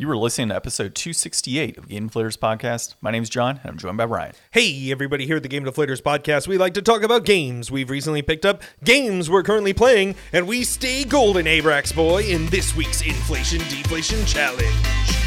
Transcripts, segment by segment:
You were listening to episode 268 of Game Deflators Podcast. My name's John, and I'm joined by Ryan. Hey, everybody, here at the Game Deflators podcast, we like to talk about games we've recently picked up, games we're currently playing, and we stay golden, Abrax boy, in this week's Inflation Deflation Challenge.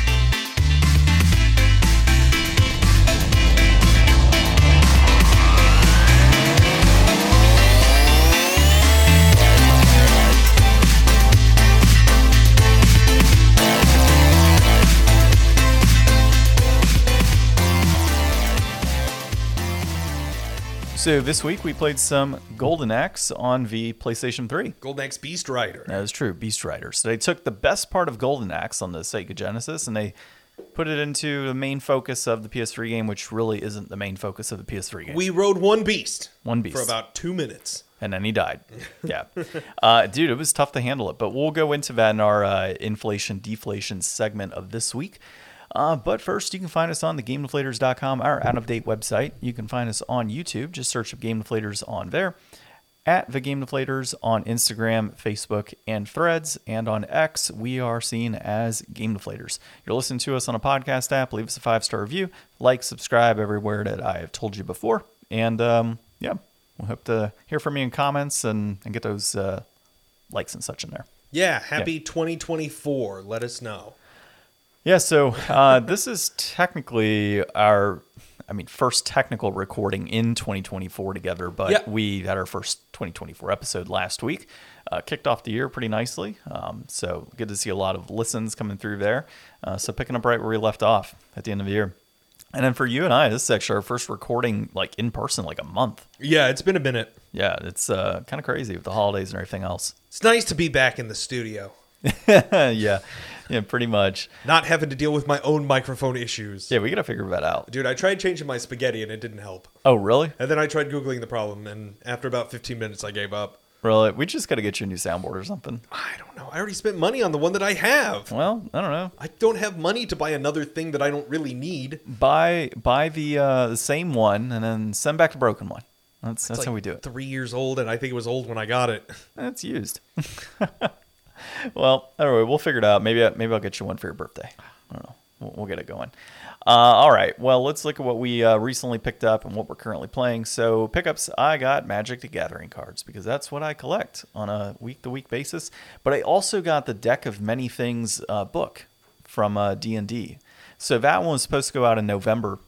So this week we played some Golden Axe on the PlayStation 3. Golden Axe Beast Rider. That is true, Beast Rider. So they took the best part of Golden Axe on the Sega Genesis and they put it into the main focus of the PS3 game, which really isn't the main focus of the PS3 game. We rode one beast. One beast. For about two minutes. and then he died. Yeah, uh, dude, it was tough to handle it. But we'll go into that in our uh, inflation deflation segment of this week. Uh, but first, you can find us on the GameDeflators.com, our out of date website. You can find us on YouTube. Just search up Game Deflators on there. At the Game Deflators on Instagram, Facebook, and Threads, and on X, we are seen as Game Deflators. You're listening to us on a podcast app. Leave us a five star review, like, subscribe everywhere that I have told you before, and um, yeah, we hope to hear from you in comments and, and get those uh, likes and such in there. Yeah, happy 2024. Let us know. Yeah, so uh, this is technically our, I mean, first technical recording in 2024 together, but we had our first 2024 episode last week. Uh, kicked off the year pretty nicely. Um, so good to see a lot of listens coming through there. Uh, so picking up right where we left off at the end of the year. And then for you and I, this is actually our first recording like in person, like a month. Yeah, it's been a minute. Yeah, it's uh, kind of crazy with the holidays and everything else. It's nice to be back in the studio, yeah, yeah, pretty much. not having to deal with my own microphone issues. Yeah, we got to figure that out. Dude, I tried changing my spaghetti and it didn't help. Oh, really? And then I tried Googling the problem, and after about 15 minutes, I gave up. Really? We just got to get you a new soundboard or something. I don't know. I already spent money on the one that I have. Well, I don't know. I don't have money to buy another thing that I don't really need. Buy buy the uh, the same one and then send back the broken one. That's that's It's how we do it. Three years old, and I think it was old when I got it. That's used. well, anyway, we'll figure it out. Maybe I, maybe I'll get you one for your birthday. I don't know. We'll, we'll get it going. Uh, all right. Well, let's look at what we uh, recently picked up and what we're currently playing. So pickups, I got Magic the Gathering cards because that's what I collect on a week to week basis. But I also got the Deck of Many Things uh, book from uh, D&D. So that one was supposed to go out in November,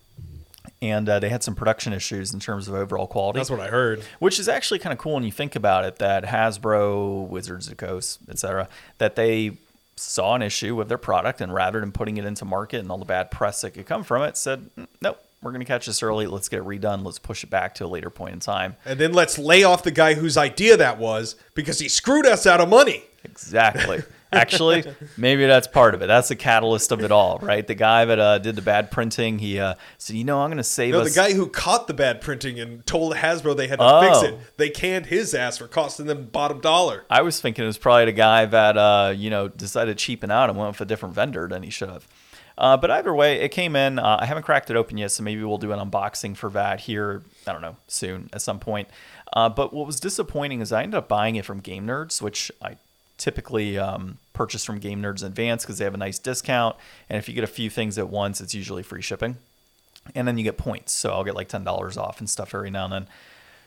and uh, they had some production issues in terms of overall quality That's what I heard. which is actually kind of cool when you think about it that Hasbro, Wizards of the Coast, etc., that they saw an issue with their product and rather than putting it into market and all the bad press that could come from it, said, "Mm, nope, we're going to catch this early. Let's get it redone. Let's push it back to a later point in time. And then let's lay off the guy whose idea that was because he screwed us out of money. Exactly. Actually, maybe that's part of it. That's the catalyst of it all, right? The guy that uh, did the bad printing, he uh, said, you know, I'm going to save No, us. the guy who caught the bad printing and told Hasbro they had to fix Oh. it, they canned his ass for costing them bottom dollar. I was thinking it was probably the guy that uh, you know decided to cheapen out and went with a different vendor than he should have. Uh, but either way, it came in. Uh, I haven't cracked it open yet, so maybe we'll do an unboxing for that here. I don't know soon at some point. Uh, but what was disappointing is I ended up buying it from Game Nerds, which I typically um, purchase from Game Nerds in advance because they have a nice discount. And if you get a few things at once, it's usually free shipping. And then you get points, so I'll get like ten dollars off and stuff every now and then.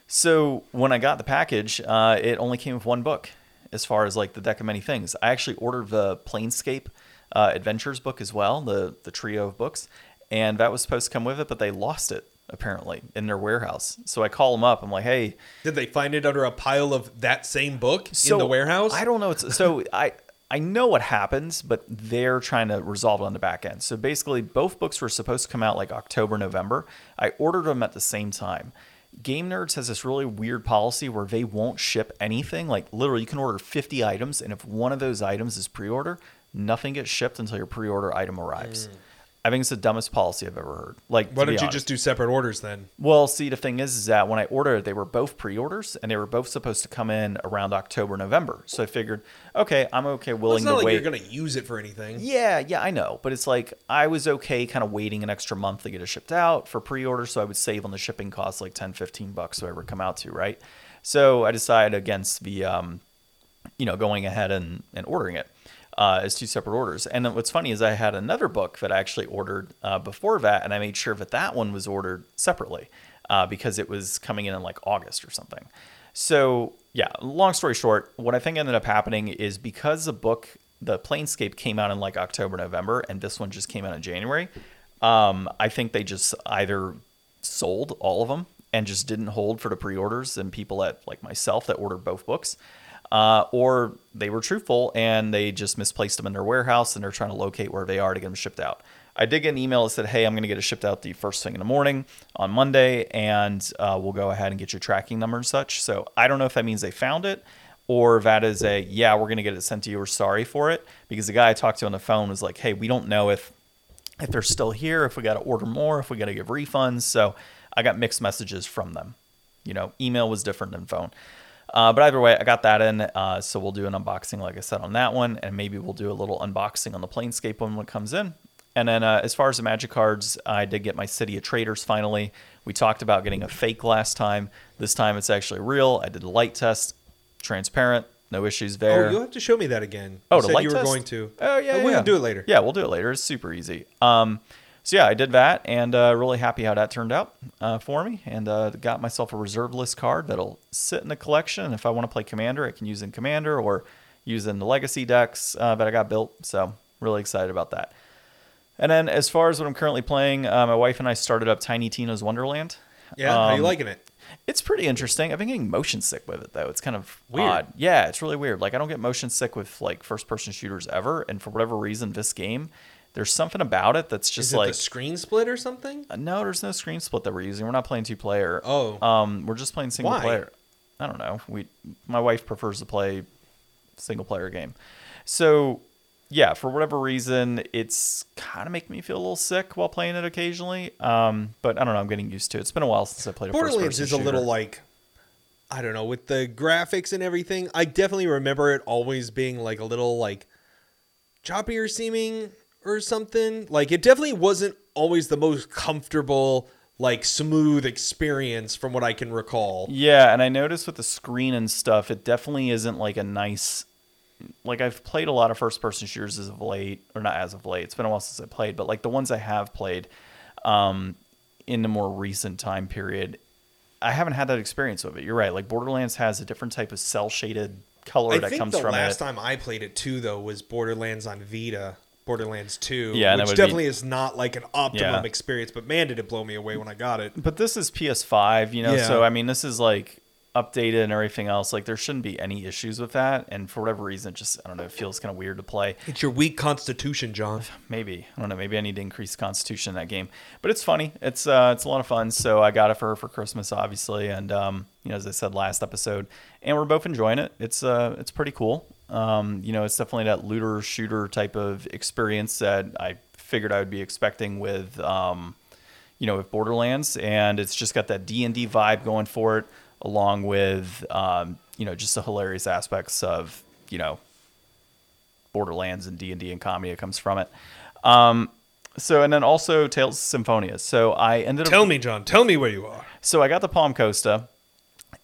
So when I got the package, uh, it only came with one book as far as like the deck of many things. I actually ordered the Planescape uh, Adventures book as well, the the trio of books, and that was supposed to come with it, but they lost it apparently in their warehouse. So I call them up. I'm like, hey, Did they find it under a pile of that same book so in the warehouse? I don't know. It's, so I I know what happens, but they're trying to resolve it on the back end. So basically, both books were supposed to come out like October, November. I ordered them at the same time. Game Nerds has this really weird policy where they won't ship anything. Like literally, you can order 50 items, and if one of those items is pre-order, nothing gets shipped until your pre-order item arrives. Hmm. I think it's the dumbest policy I've ever heard. Like, Why don't you honest. just do separate orders then? Well, see, the thing is, is that when I ordered, they were both pre-orders, and they were both supposed to come in around October, November. So I figured, okay, I'm okay, Well, willing it's not to like wait. you're going to use it for anything. Yeah, yeah, I know, but it's like I was okay, kind of waiting an extra month to get it shipped out for pre-order, so I would save on the shipping costs, like 10, 15 bucks, whatever it come out to, right? So I decided against the, um, you know, going ahead and and ordering it. Uh, as two separate orders. And what's funny is I had another book that I actually ordered uh, before that, and I made sure that that one was ordered separately uh, because it was coming in in like August or something. So yeah, long story short, what I think ended up happening is because the book, the Planescape came out in like October, November, and this one just came out in January. Um, I think they just either sold all of them and just didn't hold for the pre-orders and people like myself that ordered both books uh, or they were truthful and they just misplaced them in their warehouse and they're trying to locate where they are to get them shipped out i did get an email that said hey i'm going to get it shipped out the first thing in the morning on monday and uh, we'll go ahead and get your tracking number and such so i don't know if that means they found it or that is a yeah we're going to get it sent to you we're sorry for it because the guy i talked to on the phone was like hey we don't know if if they're still here if we got to order more if we got to give refunds so I got mixed messages from them. You know, email was different than phone. Uh, but either way, I got that in. Uh, so we'll do an unboxing, like I said, on that one. And maybe we'll do a little unboxing on the Planescape one when it comes in. And then uh, as far as the Magic cards, I did get my City of Traitors finally. We talked about getting a fake last time. This time it's actually real. I did a light test, transparent, no issues there. Oh, you'll have to show me that again. Oh, you the said light you were test? going to. Oh yeah, Oh, we'll yeah. do it later. Yeah, we'll do it later. It's super easy. Um, so yeah, I did that, and uh, really happy how that turned out uh, for me, and uh, got myself a reserve list card that'll sit in the collection. And if I want to play Commander, I can use in Commander or use in the Legacy decks uh, that I got built. So really excited about that. And then as far as what I'm currently playing, uh, my wife and I started up Tiny Tina's Wonderland. Yeah, how you Um, liking it? It's pretty interesting. I've been getting motion sick with it though. It's kind of Weird. odd. Yeah, it's really weird. Like I don't get motion sick with like first person shooters ever, and for whatever reason, this game, there's something about it that's just Is it like screen split or something? Uh, no, there's no screen split that we're using. We're not playing two player. Oh. um, we're just playing single Why? player. I don't know. We, my wife prefers to play single player game. So yeah, for whatever reason, it's kind of making me feel a little sick while playing it occasionally. Um, but I don't know. I'm getting used to it. It's been a while since I played a Borderlands is a little like I don't know, with the graphics and everything, I definitely remember it always being like a little like choppier seeming or something. Like it definitely wasn't always the most comfortable, like smooth experience from what I can recall. Yeah, and I noticed with the screen and stuff, it definitely isn't like a nice. Like I've played a lot of first-person shooters as of late, or not as of late. It's been a while since I played, but like the ones I have played, um, in the more recent time period, I haven't had that experience with it. You're right. Like Borderlands has a different type of cel shaded color I that think comes the from last it. time I played it too though was Borderlands on Vita. Borderlands 2, Yeah, which would be- definitely is not like an optimum Yeah. experience, but man, did it blow me away when I got it. But this is PS5, you know, Yeah. so I mean, this is like updated and everything else. Like there shouldn't be any issues with that. And for whatever reason, it just I don't know, it feels kind of weird to play. It's your weak constitution, John. maybe I don't know. Maybe I need to increase constitution in that game. But it's funny. It's uh, it's a lot of fun. So I got it for her for Christmas, obviously, and um, you know, as I said last episode, and we're both enjoying it. It's uh, it's pretty cool. Um, you know, it's definitely that looter shooter type of experience that I figured I would be expecting with um, you know, with Borderlands, and it's just got that D and D vibe going for it, along with um, you know, just the hilarious aspects of you know Borderlands and D and D and comedy that comes from it. Um, so and then also Tales Symphonia. So I ended up Tell me, John. Tell me where you are. so I got the Palmacosta,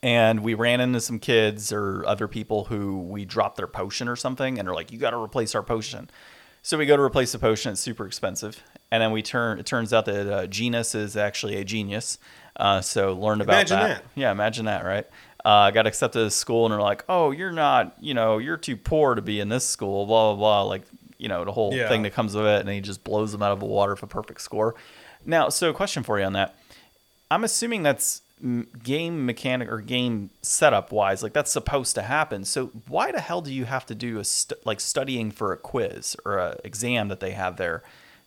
and we ran into some kids or other people who we dropped their potion or something, and they're like, "You got to replace our potion." So we go to replace the potion. It's super expensive, and then we turn. It turns out that uh, Genis is actually a genius. Uh, so learned about Imagine that. that. Yeah, imagine that, right? Uh, got accepted to school, and they're like, "Oh, you're not. You know, you're too poor to be in this school." Blah blah blah. Like, you know, the whole Yeah. thing that comes with it, and he just blows them out of the water for a perfect score. Now, so question for you on that. I'm assuming that's game mechanic or game setup wise, like that's supposed to happen. So why the hell do you have to do a st- like studying for a quiz or a exam that they have there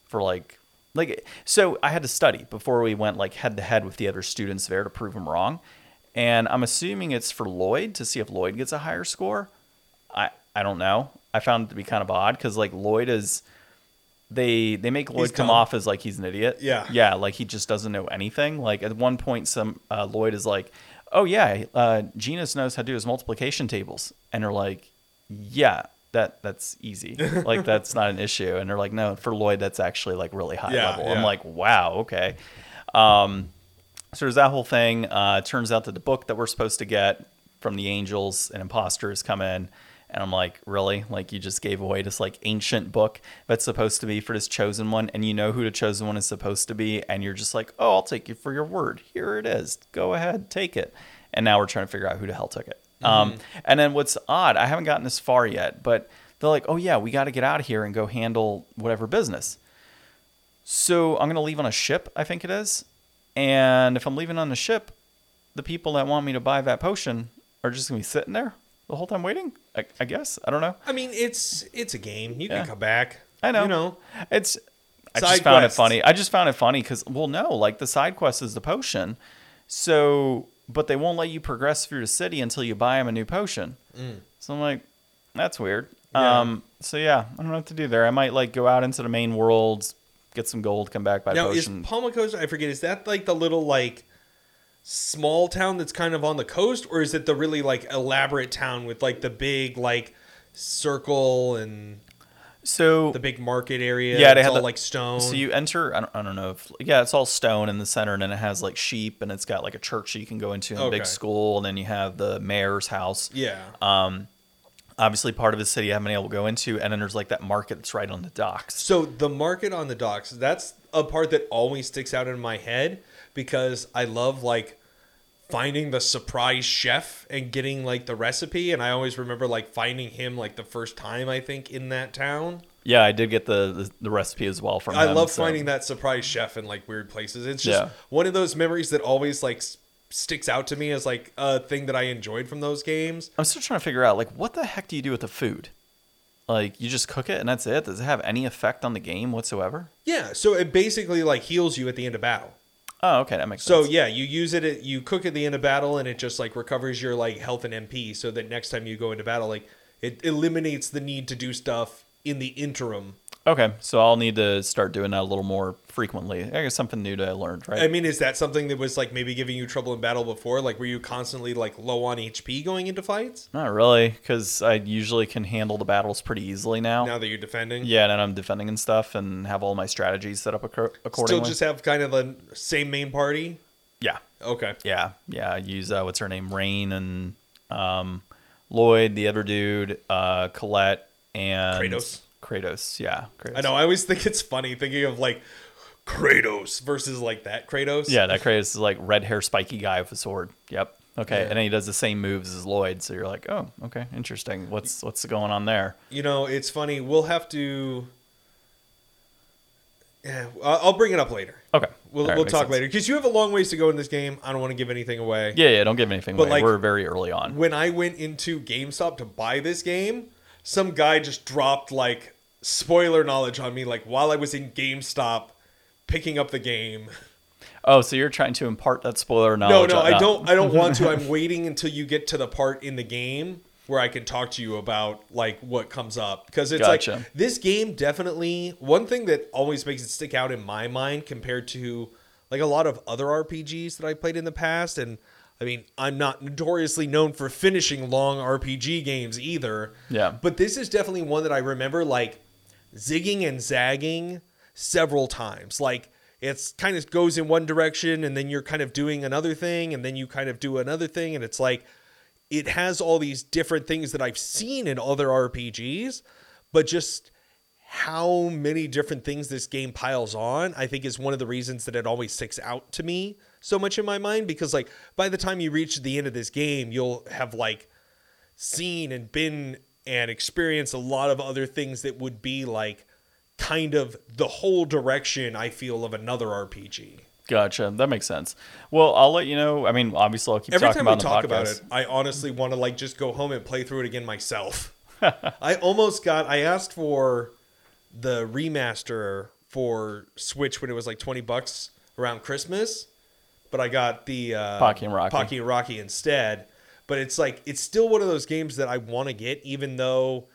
for like like so I had to study before we went like head to head with the other students there to prove them wrong. And I'm assuming it's for Lloyd to see if Lloyd gets a higher score. I I don't know. I found it to be kind of odd because like Lloyd is they they make Lloyd come off as like he's an idiot. Yeah. Yeah, like he just doesn't know anything. Like at one point some uh, Lloyd is like, "Oh yeah, uh Genis knows how to do his multiplication tables." And they're like, "Yeah, that that's easy. like that's not an issue." And they're like, "No, for Lloyd that's actually like really high Yeah, level." yeah. I'm like, "Wow, okay." Um so there's that whole thing. Uh, turns out that the book that we're supposed to get from the angels, and imposter has come in, And I'm like, really? Like you just gave away this like ancient book that's supposed to be for this chosen one, and you know who the chosen one is supposed to be, and you're just like, oh, I'll take you for your word. Here it is. Go ahead, take it. And now we're trying to figure out who the hell took it. Um, and then what's odd, I haven't gotten this far yet, but they're like, oh yeah, we got to get out of here and go handle whatever business. So I'm gonna leave on a ship, I think it is. And if I'm leaving on the ship, the people that want me to buy that potion are just gonna be sitting there the whole time waiting. I, I guess I don't know. I mean, it's it's a game. You Yeah. can come back. I know. You know. It's. I Side just found quests. it funny. I just found it funny because well, no, like the side quest is the potion, so but they won't let you progress through the city until you buy them a new potion. So I'm like, that's weird. Mm. Yeah. Um. So yeah, I don't know what to do there. I might like go out into the main world, get some gold, come back buy Now is potion. Palmacosta? I forget. Is that like the little like small town that's kind of on the coast, or is it the really like elaborate town with like the big like circle and so the big market area? Yeah, they it's have all the- like stone. So you enter. I don't, I don't know if yeah, it's all stone in the center, and then it has like sheep, and it's got like a church you can go into, and a big school, and then you have the mayor's house. yeah. Um, obviously part of the city I haven't been able to go into, and then there's like that market that's right on the docks. So the market on the docks, that's a part that always sticks out in my head because I love like finding the surprise chef and getting like the recipe and I always remember like finding him like the first time I think in that town. Yeah, I did get the the, the recipe as well from. I him, love so- finding that surprise chef in like weird places. It's just Yeah. one of those memories that always like sticks out to me as like a thing that I enjoyed from those games. I'm still trying to figure out like what the heck do you do with the food? Like you just cook it and that's it? Does it have any effect on the game whatsoever? Yeah, so it basically like heals you at the end of battle. Oh, okay, that makes So sense. yeah, you use it. At, you cook at the end of battle, and it just like recovers your like health and MP, so that next time you go into battle, like it eliminates the need to do stuff in the interim. Okay, so I'll need to start doing that a little more frequently. I guess something new to learn, right? I mean, is that something that was like maybe giving you trouble in battle before? Like, were you constantly like low on HP going into fights? Not really, because I usually can handle the battles pretty easily now. Now that you're defending, Yeah, and I'm defending and stuff, and have all my strategies set up acco- still accordingly. just have kind of the same main party. yeah, Okay, yeah, yeah. I use uh, what's her name, Raine and um, Lloyd, the other dude, uh, Colette, and Kratos. Kratos, yeah, Kratos. I know. I always think it's funny thinking of like Kratos versus like that Kratos. Yeah, that Kratos is like red hair, spiky guy with a sword. Yep. Okay, Yeah. and then he does the same moves as Lloyd, so you're like, oh, okay, interesting. What's what's going on there? You know, it's funny. We'll have to. Yeah, I'll bring it up later. Okay, We'll, right, we'll talk sense. later because you have a long ways to go in this game. I don't want to give anything away. Yeah, yeah. Don't give anything But, away. like- We're very early on. When I went into GameStop to buy this game, some guy just dropped like spoiler knowledge on me, like while I was in GameStop picking up the game. Oh, so you're trying to impart that spoiler No, knowledge? no, on- I don't. I don't want to. I'm waiting until you get to the part in the game where I can talk to you about like what comes up because it's Gotcha. like this game definitely one thing that always makes it stick out in my mind compared to like a lot of other RPGs that I played in the past and. I mean, I'm not notoriously known for finishing long RPG games either. Yeah. But this is definitely one that I remember like zigging and zagging several times. Like it's kind of goes in one direction and then you're kind of doing another thing and then you kind of do another thing and it's like it has all these different things that I've seen in other RPGs, but just how many different things this game piles on, I think is one of the reasons that it always sticks out to me so much in my mind because like by the time you reach the end of this game, you'll have like seen and been and experience a lot of other things that would be like kind of the whole direction I feel of another RPG. Gotcha. That makes sense. Well, I'll let you know. I mean, obviously, I'll keep Every talking time about we talk the about it, I honestly want to like just go home and play through it again myself. I almost got I asked for the remaster for Switch when it was like 20 bucks around Christmas, but I got the uh Pocky and Rocky. Pocky and Rocky instead. But it's like it's still one of those games that I want to get even though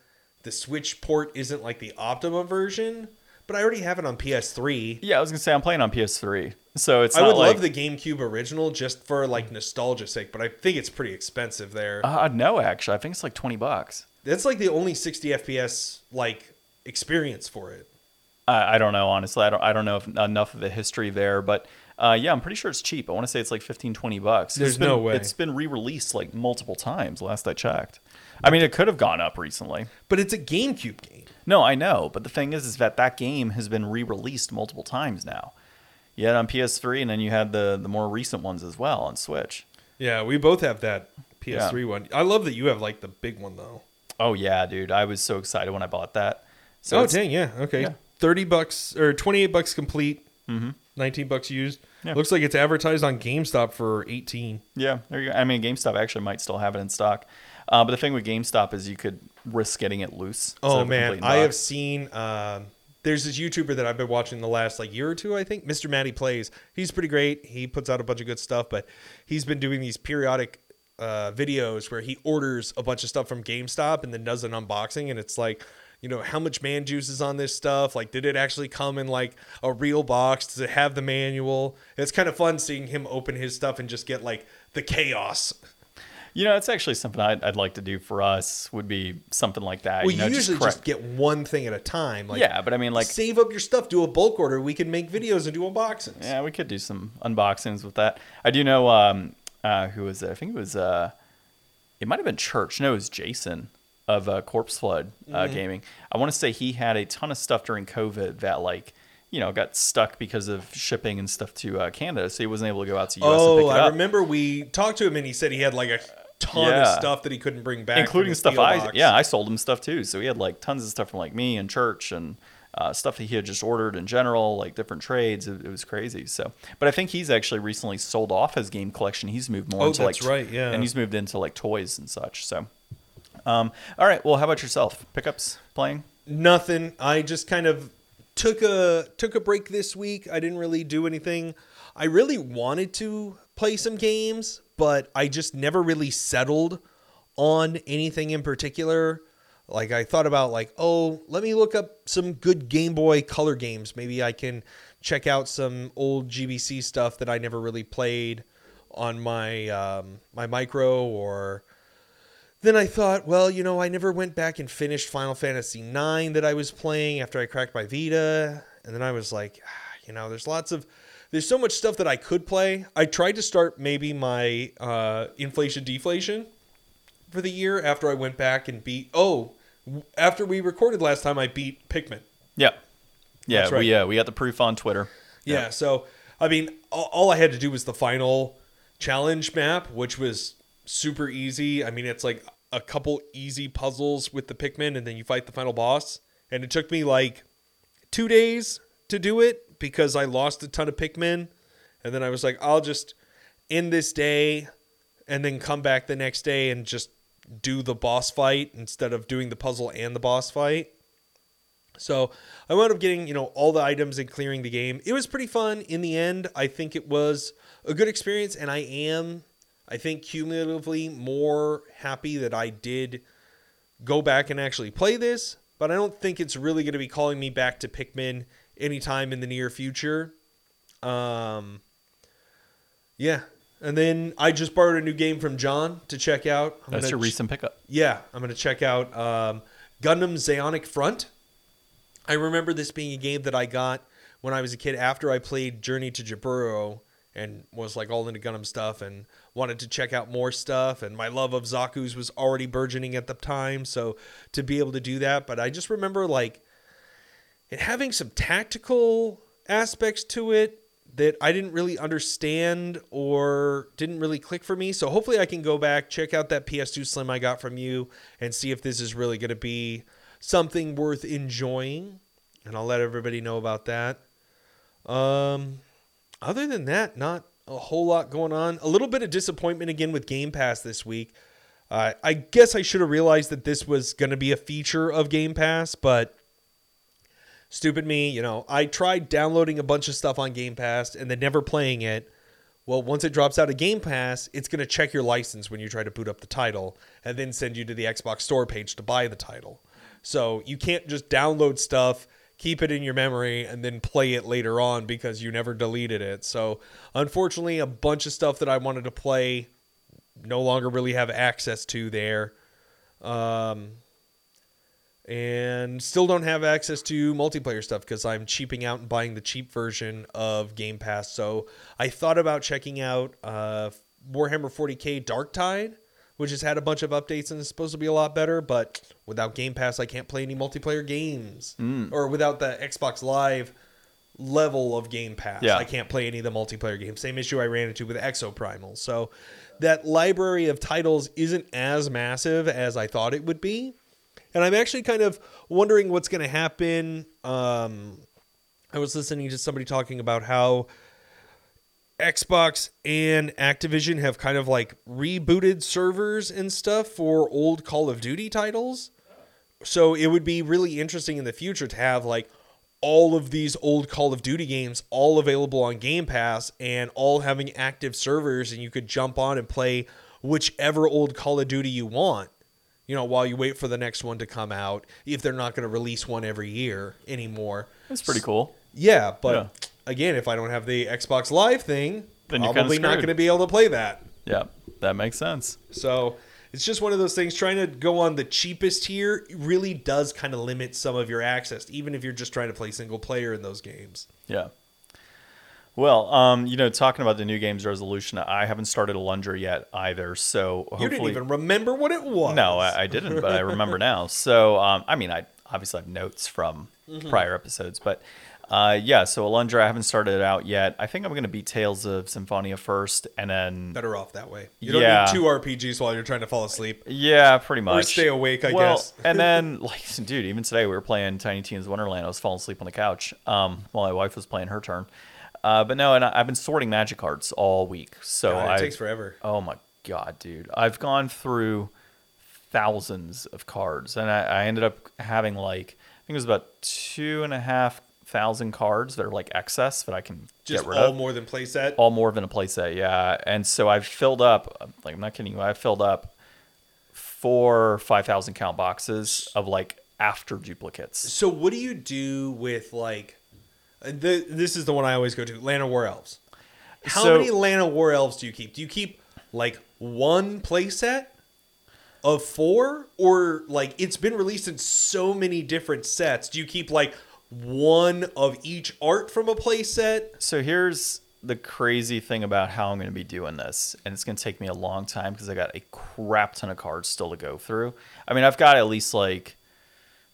the Switch port isn't like the optimum version, but I already have it on PS3. Yeah, I was gonna say I'm playing on PS3, so it's I would like, love the GameCube original just for like nostalgia's sake, but I think it's pretty expensive there. Uh, no, actually, I think it's like twenty bucks. That's like the only 60 FPS like experience for it. I, I don't know honestly. I don't I don't know if enough of the history there, but uh, yeah, I'm pretty sure it's cheap. I want to say it's like 15, 20 bucks. There's been, no way. It's been re released like multiple times last I checked. I mean, it could have gone up recently. But it's a GameCube game. No, I know. But the thing is, is that that game has been re released multiple times now. You had on PS3, and then you had the, the more recent ones as well on Switch. Yeah, we both have that PS3 yeah. one. I love that you have like the big one, though. Oh, yeah, dude. I was so excited when I bought that. So oh, dang. Yeah. Okay. Yeah. 30 bucks or 28 bucks complete. Mm-hmm. 19 bucks used. Yeah. Looks like it's advertised on GameStop for 18. Yeah, there you go. I mean, GameStop actually might still have it in stock. Uh, but the thing with GameStop is you could risk getting it loose. Oh man, I have seen. Uh, there's this YouTuber that I've been watching the last like year or two, I think. Mr. Matty plays. He's pretty great. He puts out a bunch of good stuff, but he's been doing these periodic uh, videos where he orders a bunch of stuff from GameStop and then does an unboxing, and it's like you know how much man juice is on this stuff? Like, did it actually come in like a real box? Does it have the manual? It's kind of fun seeing him open his stuff and just get like the chaos. You know, it's actually something I'd, I'd like to do for us. Would be something like that. Well, you know, you usually correct- just get one thing at a time. Like, yeah, but I mean, like, save up your stuff, do a bulk order. We can make videos and do unboxings. yeah, we could do some unboxings with that. I do know um, uh, who was it? I think it was uh, it might have been Church. No, it was Jason of uh, Corpse Flood uh, Mm-hmm. Gaming. I want to say he had a ton of stuff during COVID that like. You know, got stuck because of shipping and stuff to uh, Canada, so he wasn't able to go out to US and Oh, pick it I up. remember we talked to him and he said he had like a ton of stuff that he couldn't bring back, including stuff I box. yeah I sold him stuff too. So he had like tons of stuff from like me and church and uh, stuff that he had just ordered in general, like different trades. It, it was crazy. So, but I think he's actually recently sold off his game collection. He's moved more Oh, into like right, yeah. and he's moved into like toys and such. So, um, all right. Well, how about yourself? Pickups playing? Nothing. I just kind of took a took a break this week. I didn't really do anything. I really wanted to play some games, but I just never really settled on anything in particular. Like I thought about like, oh, let me look up some good Game Boy Color games. Maybe I can check out some old GBC stuff that I never really played on my um, my micro or then I thought, well, you know, I never went back and finished Final Fantasy IX that I was playing after I cracked my Vita. And then I was like, ah, you know, there's lots of, there's so much stuff that I could play. I tried to start maybe my uh, inflation deflation for the year after I went back and beat, oh, after we recorded last time, I beat Pikmin. Yeah, yeah. That's right. We uh, we got the proof on Twitter. Yeah. So, I mean, all, all I had to do was the final challenge map, which was super easy. I mean, it's like a couple easy puzzles with the Pikmin, and then you fight the final boss. And it took me like two days to do it because I lost a ton of Pikmin. And then I was like, I'll just end this day and then come back the next day and just do the boss fight instead of doing the puzzle and the boss fight. So I wound up getting, you know, all the items and clearing the game. It was pretty fun in the end. I think it was a good experience, and I am, I think, cumulatively more happy that I did go back and actually play this. But I don't think it's really going to be calling me back to Pikmin anytime in the near future. Um, yeah. And then I just borrowed a new game from John to check out. I'm That's your ch- recent pickup. yeah, I'm gonna check out um, Gundam Zeonic Front. I remember this being a game that I got when I was a kid after I played Journey to Jaburo and was like all into Gundam stuff and wanted to check out more stuff. And my love of Zaku's was already burgeoning at the time, so to be able to do that. But I just remember like it having some tactical aspects to it that I didn't really understand or didn't really click for me. So hopefully I can go back, check out that PS2 Slim I got from you, and see if this is really going to be something worth enjoying. And I'll let everybody know about that. Um, other than that, not a whole lot going on. A little bit of disappointment again with Game Pass this week. Uh, I guess I should have realized that this was going to be a feature of Game Pass, but stupid me, you know, I tried downloading a bunch of stuff on Game Pass and then never playing it. Well, once it drops out of Game Pass, it's going to check your license when you try to boot up the title and then send you to the Xbox Store page to buy the title. So you can't just download stuff, keep it in your memory, and then play it later on because you never deleted it. So unfortunately, a bunch of stuff that I wanted to play no longer really have access to there. Um, and still don't have access to multiplayer stuff because I'm cheaping out and buying the cheap version of Game Pass. So I thought about checking out uh, Warhammer 40k Dark Tide, which has had a bunch of updates and is supposed to be a lot better. But without Game Pass, I can't play any multiplayer games, or without the Xbox Live level of Game Pass, Yeah. I can't play any of the multiplayer games. Same issue I ran into with Exoprimal. So that library of titles isn't as massive as I thought it would be. And I'm actually kind of wondering what's going to happen. Um, I was listening to somebody talking about how Xbox and Activision have kind of like rebooted servers and stuff for old Call of Duty titles. So it would be really interesting in the future to have like all of these old Call of Duty games all available on Game Pass and all having active servers and you could jump on and play whichever old Call of Duty you want. You know, while you wait for the next one to come out, if they're not going to release one every year anymore. That's pretty cool. Yeah, but Yeah. Again, if I don't have the Xbox Live thing, Then you're probably not going to be able to play that. Yeah, that makes sense. So it's just one of those things. Trying to go on the cheapest tier really does kind of limit some of your access, even if you're just trying to play single player in those games. Yeah. Well, um, you know, talking about the new games resolution, I haven't started Alundra yet either. So hopefully, You didn't even remember what it was. no, I, I didn't, but I remember now. So, um, I mean, I obviously have notes from Mm-hmm. prior episodes, but uh, yeah. So Alundra, I haven't started it out yet. I think I'm going to beat Tales of Symphonia first, and then better off that way. You don't Yeah. need two RPGs while you're trying to fall asleep. yeah, pretty much. stay awake, I well, guess. and then, like, dude, even today we were playing Tiny Tina's Wonderland. I was falling asleep on the couch um, while my wife was playing her turn. Uh, but no, and I, I've been sorting magic cards all week. So God, it I, takes forever. Oh my god, dude! I've gone through thousands of cards, and I, I ended up having like I think it was about two and a half thousand cards that are like excess that I can Just get rid all of. more than playset. all more than a playset, yeah. And so I've filled up, like I'm not kidding you, I've filled up four five thousand count boxes of like after duplicates. So what do you do with like the, this is the one I always go to, Llanowar Elves. How So- many Llanowar Elves do you keep? Do you keep like one playset of four? Or like it's been released in so many different sets. Do you keep like one of each art from a playset? So here's the crazy thing about how I'm going to be doing this, and it's going to take me a long time because I got a crap ton of cards still to go through. I mean, I've got at least like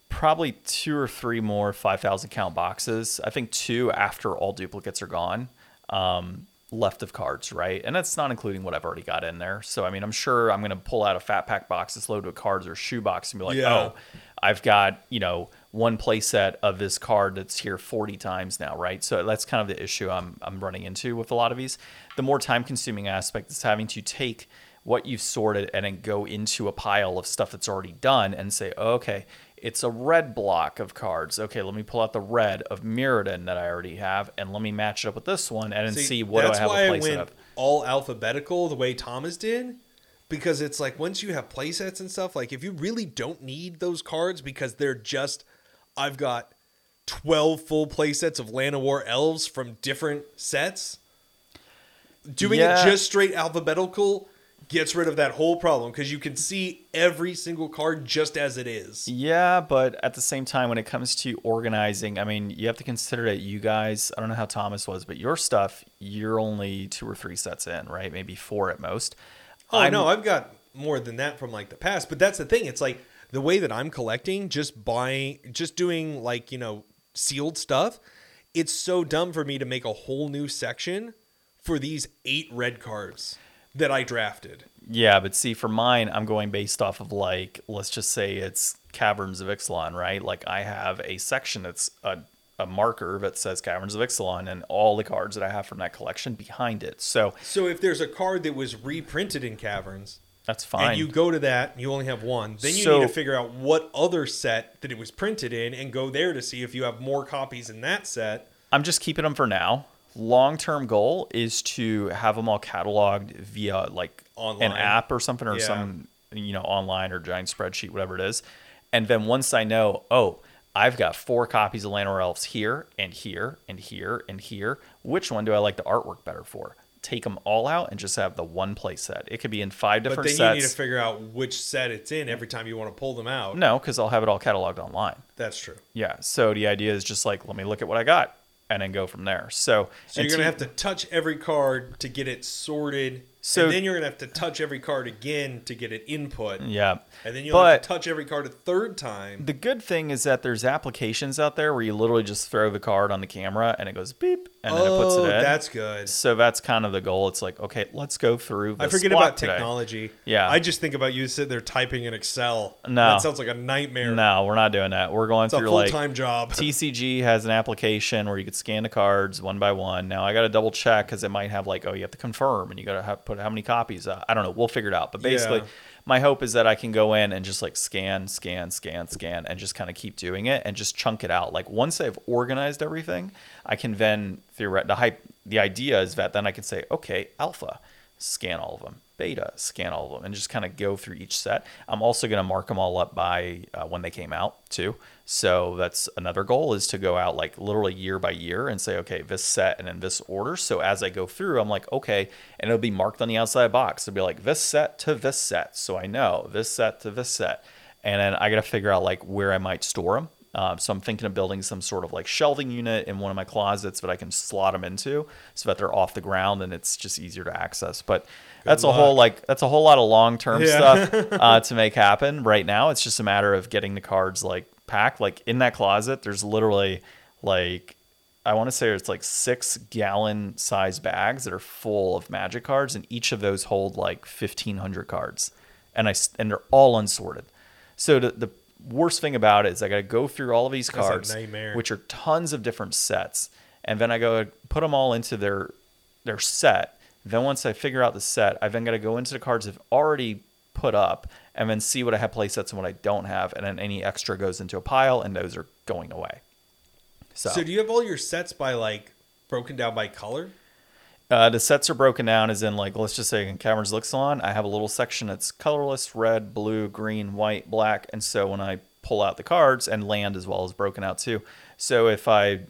probably two or three more 5,000 count boxes. I think two after all duplicates are gone. Um, left of cards, right? And that's not including what I've already got in there. So I mean, I'm sure I'm going to pull out a fat pack box that's loaded with cards or shoe box and be like, Yeah. "Oh, I've got, you know, one playset of this card that's here 40 times now, right? So that's kind of the issue I'm I'm running into with a lot of these. The more time consuming aspect is having to take what you've sorted and then go into a pile of stuff that's already done and say, oh, okay, it's a red block of cards. Okay, let me pull out the red of Mirrodin that I already have and let me match it up with this one and then see, what do I that's have why a I playset went of. all alphabetical the way Thomas did. Because it's like once you have playsets and stuff, like if you really don't need those cards because they're just I've got twelve full playsets of Llanowar elves from different sets. Doing Yeah. it just straight alphabetical gets rid of that whole problem because you can see every single card just as it is. Yeah, but at the same time, when it comes to organizing, I mean, you have to consider that you guys, I don't know how Thomas was, but your stuff, you're only two or three sets in, right? Maybe four at most. Oh I'm- no, I've got more than that from like the past. But that's the thing. It's like the way that I'm collecting, just buying, just doing like you know sealed stuff. It's so dumb for me to make a whole new section for these eight red cards that I drafted. Yeah, but see, for mine, I'm going based off of like, let's just say it's Caverns of Ixalan, right? Like I have a section that's a, a marker that says Caverns of Ixalan and all the cards that I have from that collection behind it. So So if there's a card that was reprinted in Caverns, that's fine. and you go to that, and you only have one, then you So- need to figure out what other set that it was printed in, and go there to see if you have more copies in that set. I'm just keeping them for now. Long term goal is to have them all cataloged via like Online. an app or something or Yeah. some you know online or giant spreadsheet, whatever it is. And then once I know, oh, I've got four copies of Llanowar Elves here and here and here and here. Which one do I like the artwork better for? Take them all out and just have the one play set. It could be in five different But then you need to figure out which set it's in every time you want to pull them out. no, because I'll have it all cataloged online. That's true. Yeah. So the idea is just like, let me look at what I got and then go from there. So, So you're gonna to- have to touch every card to get it sorted. So- and then you're gonna have to touch every card again to get it input. Yeah. And then you'll have to touch every card a third time. the good thing is that there's applications out there where you literally just throw the card on the camera and it goes beep and then it puts it oh, in. that's good. so that's kind of the goal. It's like, okay, let's go through. I forget about today. technology. Yeah. I just think about you sitting there typing in Excel. No. That sounds like a nightmare. No, we're not doing that. We're going It's a through full like time job. TCG has an application where you could scan the cards one by one. Now I got to double check because it might have like, oh, you have to confirm and you got to have put how many copies. Uh, I don't know. We'll figure it out. But basically, Yeah. my hope is that I can go in and just like scan, scan, scan, scan, and just kind of keep doing it and just chunk it out. Like once I've organized everything, I can then theoret- the hype. The idea is that then I can say, okay, alpha, scan all of them. Beta, scan all of them, and just kind of go through each set. I'm also going to mark them all up by uh, when they came out too. So that's another goal is to go out like literally year by year and say, okay, this set and in this order. So as I go through, I'm like, okay, and it'll be marked on the outside box. It'll be like this set to this set, so I know this set to this set, and then I got to figure out like where I might store them. Uh, so I'm thinking of building some sort of like shelving unit in one of my closets that I can slot them into, so that they're off the ground and it's just easier to access. But that's a whole like that's a whole lot of long term Yeah. stuff uh, to make happen. Right now, it's just a matter of getting the cards like packed. Like in that closet, there's literally like I want to say it's like six gallon size bags that are full of magic cards, and each of those hold like fifteen hundred cards, and I and they're all unsorted. So the, the worst thing about it is I got to go through all of these cards, which are tons of different sets, and then I go put them all into their their set. Then once I figure out the set, I then got to go into the cards I've already put up, and then see what I have play sets and what I don't have, and then any extra goes into a pile, and those are going away. So, So do you have all your sets by like broken down by color? Uh, the sets are broken down as in like let's just say in Caverns of Ixalan, I have a little section that's colorless, red, blue, green, white, black, and so when I pull out the cards and land as well is broken out too. So if I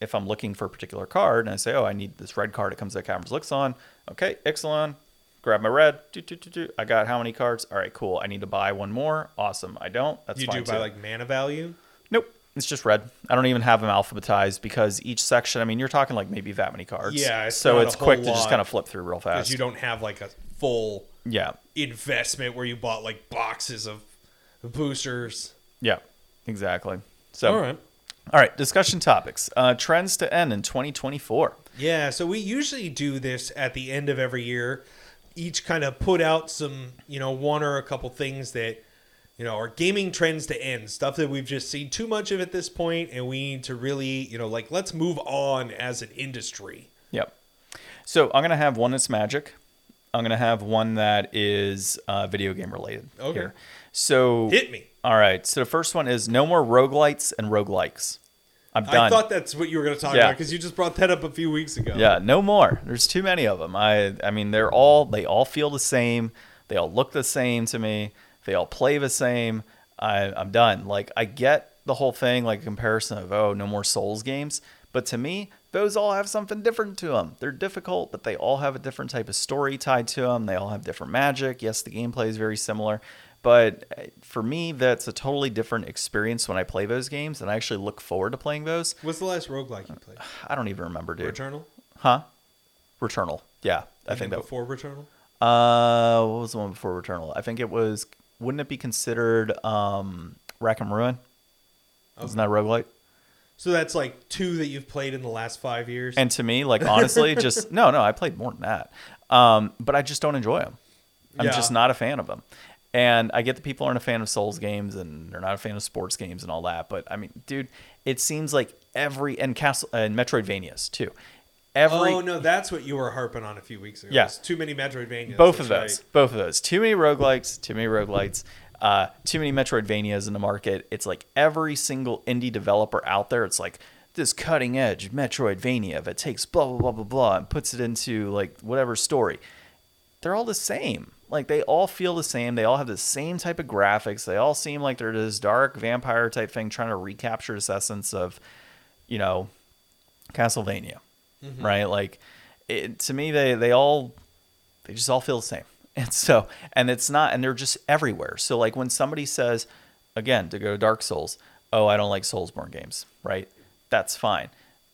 if I'm looking for a particular card and I say, oh, I need this red card, it comes out Caverns of Ixalan. Okay, Ixalan, grab my red. Do, do, do, do. I got how many cards? All right, cool. I need to buy one more. Awesome. I don't. That's you fine do by too. like mana value? Nope. It's just red. I don't even have them alphabetized because each section, I mean, you're talking like maybe that many cards. Yeah, it's so not it's a whole quick to just lot. kind of flip through real fast. Because you don't have like a full yeah. investment where you bought like boxes of boosters. Yeah. Exactly. So, All right. all right, discussion topics. Uh, trends to end in 2024. Yeah, so we usually do this at the end of every year. Each kind of put out some, you know, one or a couple things that, you know, are gaming trends to end, stuff that we've just seen too much of at this point, and we need to really, you know, like let's move on as an industry. Yep. So I'm gonna have one that's magic. I'm gonna have one that is uh, video game related. Okay. Here. So Hit me. all right. So the first one is no more roguelites and roguelikes. I'm done. I thought that's what you were going to talk Yeah. about because you just brought that up a few weeks ago. Yeah, no more. There's too many of them. I I mean, they're all they all feel the same. They all look the same to me. They all play the same. I I'm done. Like I get the whole thing, like comparison of oh, no more Souls games. But to me, those all have something different to them. They're difficult, but they all have a different type of story tied to them. They all have different magic. Yes, the gameplay is very similar, but uh, for me, that's a totally different experience when I play those games, and I actually look forward to playing those. What's the last roguelike you played? I don't even remember, dude. Returnal? Huh? Returnal. Yeah, I think that. before Returnal? Uh, what was the one before Returnal? I think it was. Wouldn't it be considered um, Rack and Ruin? Isn't that roguelite? So that's like two that you've played in the last five years. And to me, like honestly, just no, no. I played more than that, um, but I just don't enjoy them. I'm Yeah. just not a fan of them. And I get that people aren't a fan of Souls games and they're not a fan of sports games and all that, but I mean, dude, it seems like every and Castle and Metroidvanias too. Every oh no, that's what you were harping on a few weeks ago. Yeah. Too many Metroidvanias. both of those. Both of those. Too many roguelikes too many roguelites uh, too many metroidvanias in the market. It's like every single indie developer out there it's like this cutting edge metroidvania that takes blah blah blah blah blah and puts it into like whatever story. They're all the same. Like they all feel the same. They all have the same type of graphics. They all seem like they're this dark vampire type thing trying to recapture this essence of you know castlevania Mm-hmm. right? Like, it, to me they they all they just all feel the same. And so and it's not and they're just everywhere. So like when somebody says again to go to Dark Souls, "Oh, I don't like Soulsborne games." Right? That's fine.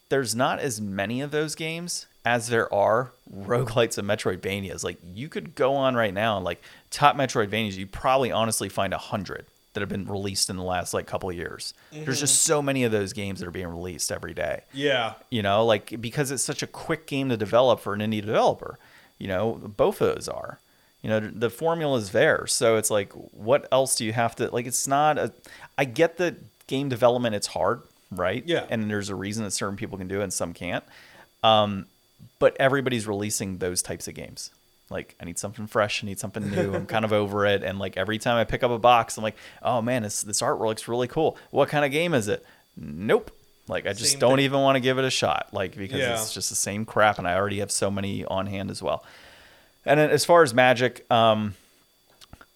There's not as many of those games as there are roguelites and Metroidvanias. Like you could go on right now and like top Metroidvanias, you probably honestly find a hundred that have been released in the last like couple of years. There's just so many of those games that are being released every day. Yeah. you know like because it's such a quick game to develop for an indie developer you know both of those are. You know the formula is there. So it's like what else do you have to like it's not a i get that game development it's hard right? Yeah. and there's a reason that certain people can do it and some can't. Um but everybody's releasing those types of games like i need something fresh i need something new i'm kind of over it. And like every time i pick up a box i'm like oh man this, this looks really cool. What kind of game is it? Nope. Like i just Same don't thing. even want to give it a shot like because Yeah. it's just the same crap and i already have so many on hand as well. And then as far as magic um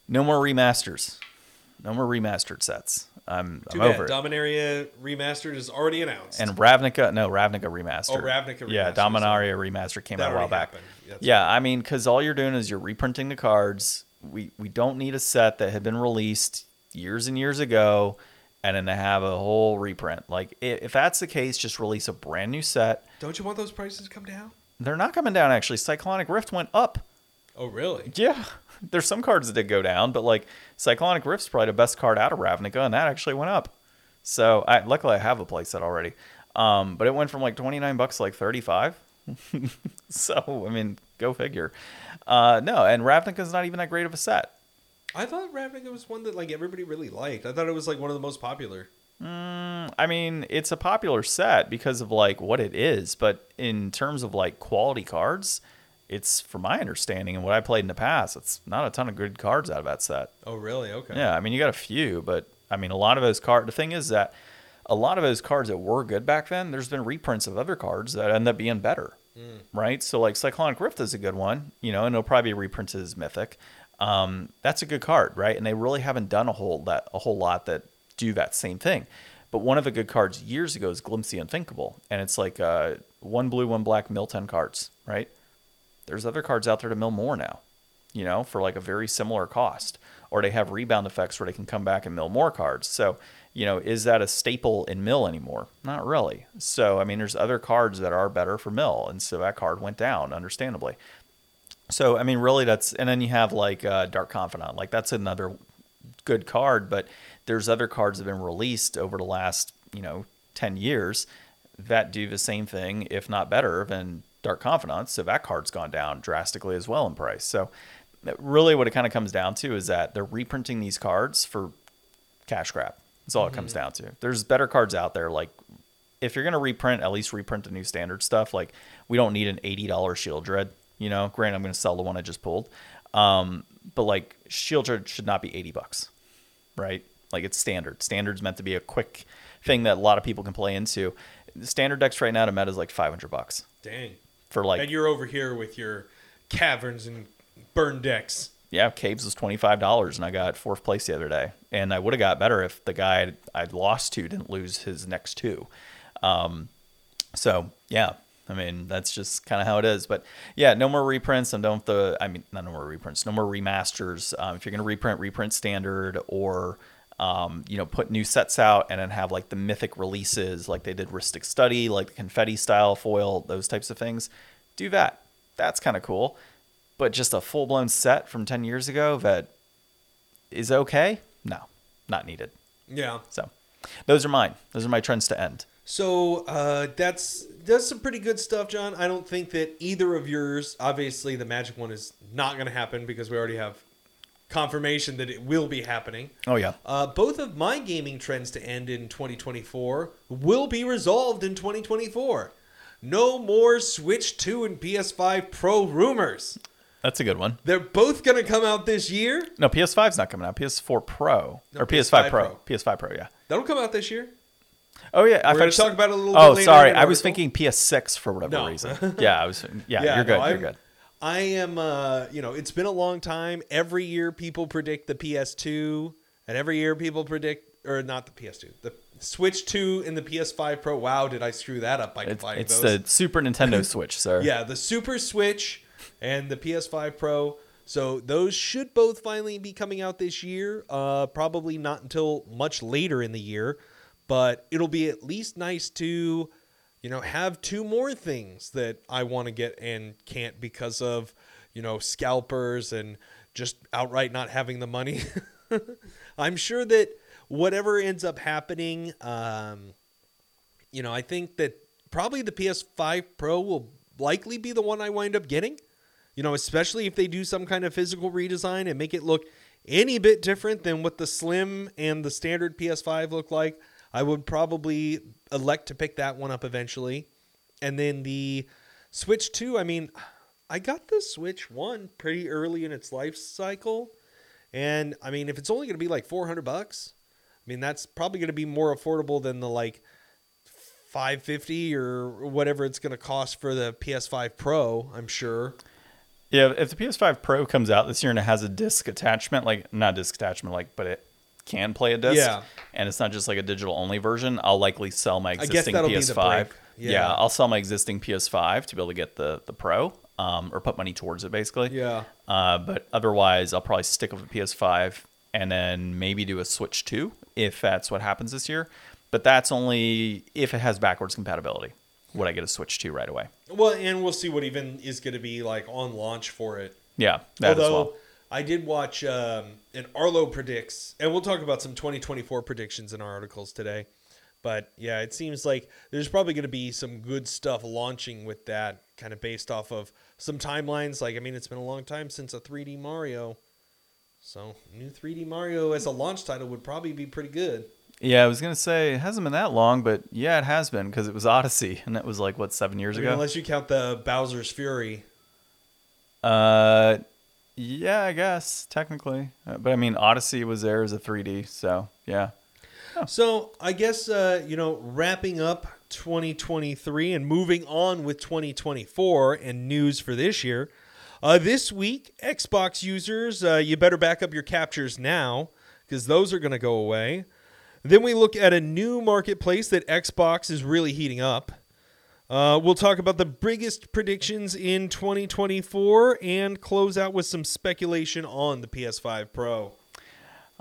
no more remasters. No more remastered sets i'm, Too I'm bad. over it Dominaria remastered is already announced. and Ravnica, no, Ravnica remastered. Oh, Ravnica Yeah, remastered, Dominaria remastered came out a while already back. happened. That's Yeah, I mean, because all you're doing is you're reprinting the cards. We we don't need a set that had been released years and years ago, and then to have a whole reprint. Like i- if that's the case, just release a brand new set. Don't you want those prices to come down? They're not coming down actually. Cyclonic Rift went up. Oh, really? Yeah, there's some cards that did go down, but like Cyclonic Rift's probably the best card out of Ravnica, and that actually went up. So I luckily I have a playset already, um, but it went from like 29 bucks to like 35. so I mean, go figure. Uh, no, and Ravnica's not even that great of a set. I thought Ravnica was one that like everybody really liked. I thought it was like one of the most popular. I mean, it's a popular set because of like what it is, but in terms of like quality cards, it's from my understanding and what I played in the past, it's not a ton of good cards out of that set. Oh, really? Okay. Yeah, I mean, you got a few, but I mean, a lot of those cards. The thing is that a lot of those cards that were good back then, there's been reprints of other cards that end up being better, right? So, like Cyclonic Rift is a good one, you know, and it'll probably be reprinted as Mythic. Um, that's a good card, right? And they really haven't done a whole that a whole lot that do that same thing. But one of the good cards years ago is Glimpse the Unthinkable, and it's like uh, one blue, one black, mill ten cards, right? There's other cards out there to mill more now, you know, for like a very similar cost. Or they have rebound effects where they can come back and mill more cards. So, you know, is that a staple in mill anymore? Not really. So, I mean, there's other cards that are better for mill. And so that card went down, understandably. So, I mean, really, that's, and then you have like uh, Dark Confidant. Like, that's another good card, but there's other cards that have been released over the last, you know, 10 years that do the same thing, if not better, than Dark Confidants. So that card's gone down drastically as well in price. So really what it kind of comes down to is that they're reprinting these cards for cash grab. That's all it comes down to. There's better cards out there. Like if you're going to reprint, at least reprint the new standard stuff. Like we don't need an $80 Sheoldred. You know, granted, I'm going to sell the one I just pulled. Um, but like Sheoldred should not be 80 bucks, right? Like it's standard. Standard's meant to be a quick thing that a lot of people can play into. Standard decks right now to meta is like 500 bucks Dang. For like and you're over here with your caverns and burn decks. yeah, Caves was twenty five dollars, and I got fourth place the other day. And I would have got better if the guy I'd, I'd lost to didn't lose his next two. Um, so yeah, I mean that's just kind of how it is. But yeah, no more reprints, and don't the I mean not no more reprints, no more remasters. Um, if you're gonna reprint, reprint standard or um, you know, put new sets out and then have like the mythic releases, like they did Rhystic Study, like the confetti style foil, those types of things. Do that. That's kind of cool. But just a full blown set from 10 years ago that is okay? No, not needed. Yeah. So those are mine. Those are my trends to end. So uh, that's that's some pretty good stuff, John. I don't think that either of yours. Obviously, the magic one is not going to happen because we already have confirmation that it will be happening. Oh, yeah. Uh, both of my gaming trends to end in 2024 will be resolved in 2024. No more Switch 2 and PS5 Pro rumors. That's a good one. They're both going to come out this year. No, PS5's not coming out. PS4 Pro. No, or PS5, PS5 Pro. Pro. PS5 Pro, yeah. That'll come out this year. Oh, yeah. I We're gonna talk about it a little Oh, bit later sorry. I was thinking PS6 for whatever No. reason. Yeah, I was. Yeah, Yeah, you're no, good. I'm- you're good. I am, uh, you know, it's been a long time. Every year people predict the PS2, and every year people predict, or not the PS2, the Switch 2 and the PS5 Pro. Wow, did I screw that up by It's, combining it's those? the Super Nintendo Switch, sir. Yeah, the Super Switch and the PS5 Pro. So those should both finally be coming out this year. Uh, probably not until much later in the year, but it'll be at least nice to, you know, have two more things that I want to get and can't because of, you know, scalpers and just outright not having the money. I'm sure that whatever ends up happening, um, you know, I think that probably the PS5 Pro will likely be the one I wind up getting. You know, especially if they do some kind of physical redesign and make it look any bit different than what the Slim and the standard PS5 look like. I would probably elect to pick that one up eventually. And then the Switch 2, I mean, I got the Switch 1 pretty early in its life cycle. And I mean, if it's only going to be like 400 bucks, I mean, that's probably going to be more affordable than the like 550 or whatever it's going to cost for the PS5 Pro, I'm sure. Yeah, if the PS5 Pro comes out this year and it has a disc attachment, like not disc attachment, like but it can play a disc, Yeah. and it's not just like a digital only version, I'll likely sell my existing that'll be the PS5. break. Yeah. Yeah. I'll sell my existing PS5 to be able to get the the Pro, um, or put money towards it basically. Yeah. Uh, but otherwise, I'll probably stick with a PS5 and then maybe do a Switch 2 if that's what happens this year. But that's only if it has backwards compatibility. Would I get a Switch 2 right away? Well, and we'll see what even is going to be like on launch for it. Yeah, that Although as well. I did watch um, an Arlo predicts, and we'll talk about some 2024 predictions in our articles today. But yeah, it seems like there's probably going to be some good stuff launching with that, kind of based off of some timelines. Like, I mean, it's been a long time since a 3D Mario. So, new 3D Mario as a launch title would probably be pretty good. Yeah, I was gonna say it hasn't been that long, but yeah, it has been because it was Odyssey, and that was like what seven years I mean, ago. unless you count the Bowser's Fury. Uh, yeah, I guess technically, Uh, but I mean Odyssey was there as a 3D, so yeah. So I guess uh, you know, wrapping up 2023 and moving on with 2024 and news for this year. Uh, this week, Xbox users, uh, you better back up your captures now because those are going to go away. Then we look at a new marketplace that Xbox is really heating up. Uh, we'll talk about the biggest predictions in 2024 and close out with some speculation on the PS5 Pro.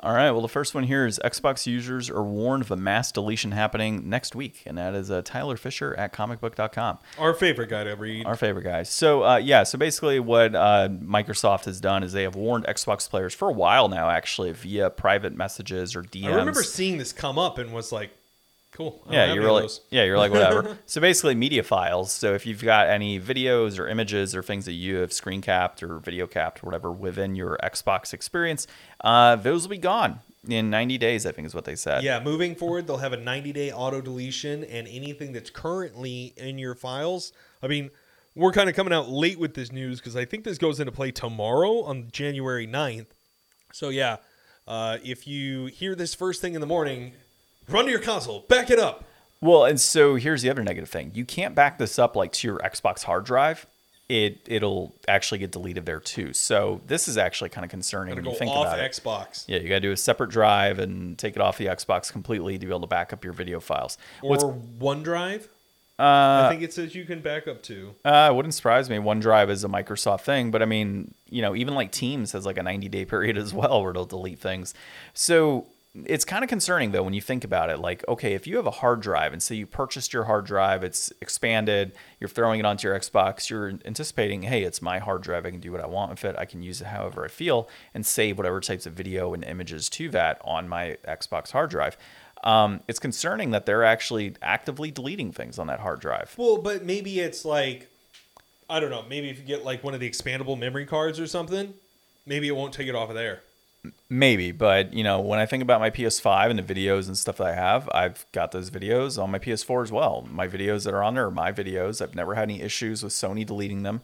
All right. Well, the first one here is Xbox users are warned of a mass deletion happening next week, and that is uh, Tyler Fisher at comicbook.com. Our favorite guy to read. Our favorite guys. So, uh, yeah, so basically, what uh, Microsoft has done is they have warned Xbox players for a while now, actually, via private messages or DMs. I remember seeing this come up and was like, "Cool." Yeah, you're like, yeah, you're like whatever. so basically, media files. So if you've got any videos or images or things that you have screen capped or video capped or whatever within your Xbox experience, uh, those will be gone in 90 days. I think is what they said. Yeah, moving forward, they'll have a 90 day auto deletion, and anything that's currently in your files. I mean, we're kind of coming out late with this news because I think this goes into play tomorrow on January 9th. So, yeah, uh, if you hear this first thing in the morning, run to your console, back it up. Well, and so here's the other negative thing: you can't back this up like to your Xbox hard drive. It it'll actually get deleted there too. So this is actually kind of concerning when you think off about it. Xbox. Yeah, you got to do a separate drive and take it off the Xbox completely to be able to back up your video files. Or What's OneDrive. uh, I think it says you can back up to. Uh, it wouldn't surprise me. OneDrive is a Microsoft thing, but I mean, you know, even like Teams has like a 90 day period as well where it'll delete things. So it's kind of concerning though when you think about it. Like, okay, if you have a hard drive and say you purchased your hard drive, it's expanded, you're throwing it onto your Xbox, you're anticipating, hey, it's my hard drive, I can do what I want with it, I can use it however I feel, and save whatever types of video and images to that on my Xbox hard drive. Um, it's concerning that they're actually actively deleting things on that hard drive. Well, but maybe it's like, I don't know. Maybe if you get like one of the expandable memory cards or something, maybe it won't take it off of there. Maybe, but you know, when I think about my PS5 and the videos and stuff that I have, I've got those videos on my PS4 as well. My videos that are on there are my videos. I've never had any issues with Sony deleting them.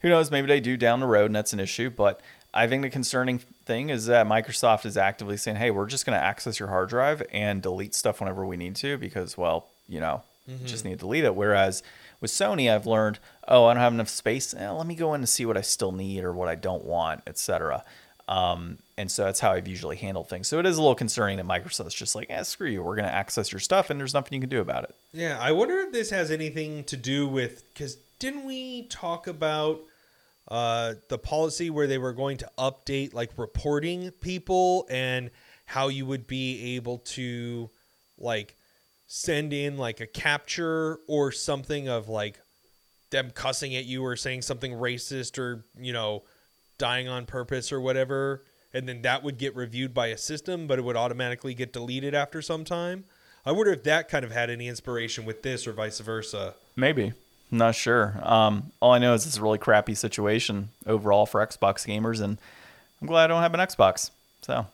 Who knows? Maybe they do down the road, and that's an issue. But I think the concerning thing is that Microsoft is actively saying, "Hey, we're just going to access your hard drive and delete stuff whenever we need to, because, well, you know, just need to delete it." Whereas with Sony, I've learned, "Oh, I don't have enough space. Eh, let me go in and see what I still need or what I don't want, etc." Um, and so that's how I've usually handled things. So it is a little concerning that Microsoft's just like, eh, screw you, we're going to access your stuff, and there's nothing you can do about it. Yeah, I wonder if this has anything to do with because didn't we talk about uh, the policy where they were going to update like reporting people and how you would be able to like send in like a capture or something of like them cussing at you or saying something racist or you know dying on purpose or whatever and then that would get reviewed by a system but it would automatically get deleted after some time i wonder if that kind of had any inspiration with this or vice versa Maybe. I'm not sure. Um, all I know is it's a really crappy situation overall for Xbox gamers, and I'm glad I don't have an Xbox. So,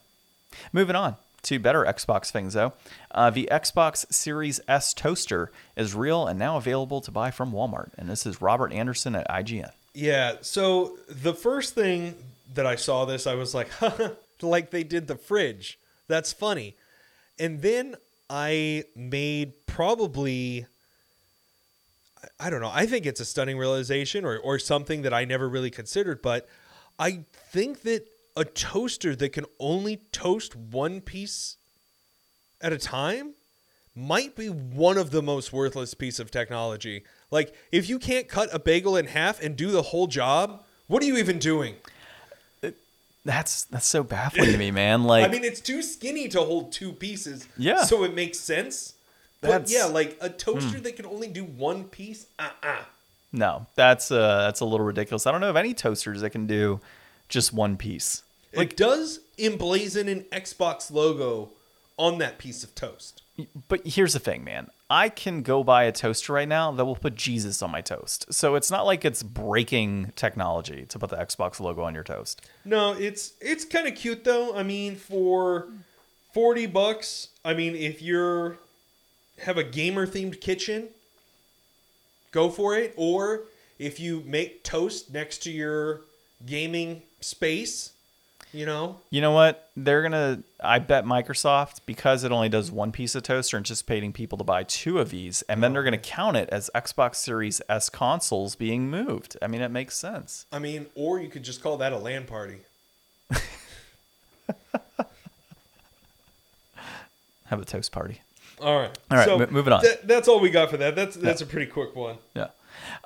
moving on to better Xbox things, though. Uh, the Xbox Series S toaster is real and now available to buy from Walmart. And this is Robert Anderson at IGN. Yeah. So the first thing that I saw this, I was like, like they did the fridge. That's funny. And then I made probably, I don't know, I think it's a stunning realization or, or something that I never really considered, but I think that a toaster that can only toast one piece at a time might be one of the most worthless piece of technology. Like if you can't cut a bagel in half and do the whole job, what are you even doing? That's that's so baffling to me, man. Like, I mean, it's too skinny to hold two pieces. Yeah. So it makes sense. But yeah, like a toaster that can only do one piece. Uh uh no, that's uh, that's a little ridiculous. I don't know of any toasters that can do just one piece. it does emblazon an Xbox logo on that piece of toast. But here's the thing, man. I can go buy a toaster right now that will put Jesus on my toast. So it's not like it's breaking technology to put the Xbox logo on your toast. No, it's it's kind of cute though. I mean, for forty bucks, I mean, if you're have a gamer themed kitchen, go for it. Or if you make toast next to your gaming space, you know, You know what? They're going to, I bet Microsoft, because it only does one piece of toast, are anticipating people to buy two of these. And then they're going to count it as Xbox Series S consoles being moved. I mean, it makes sense. I mean, or you could just call that a LAN party. Have a toast party. All right, All right, So mo- moving on. that- that's all we got for that. That's that's a pretty quick one. Yeah.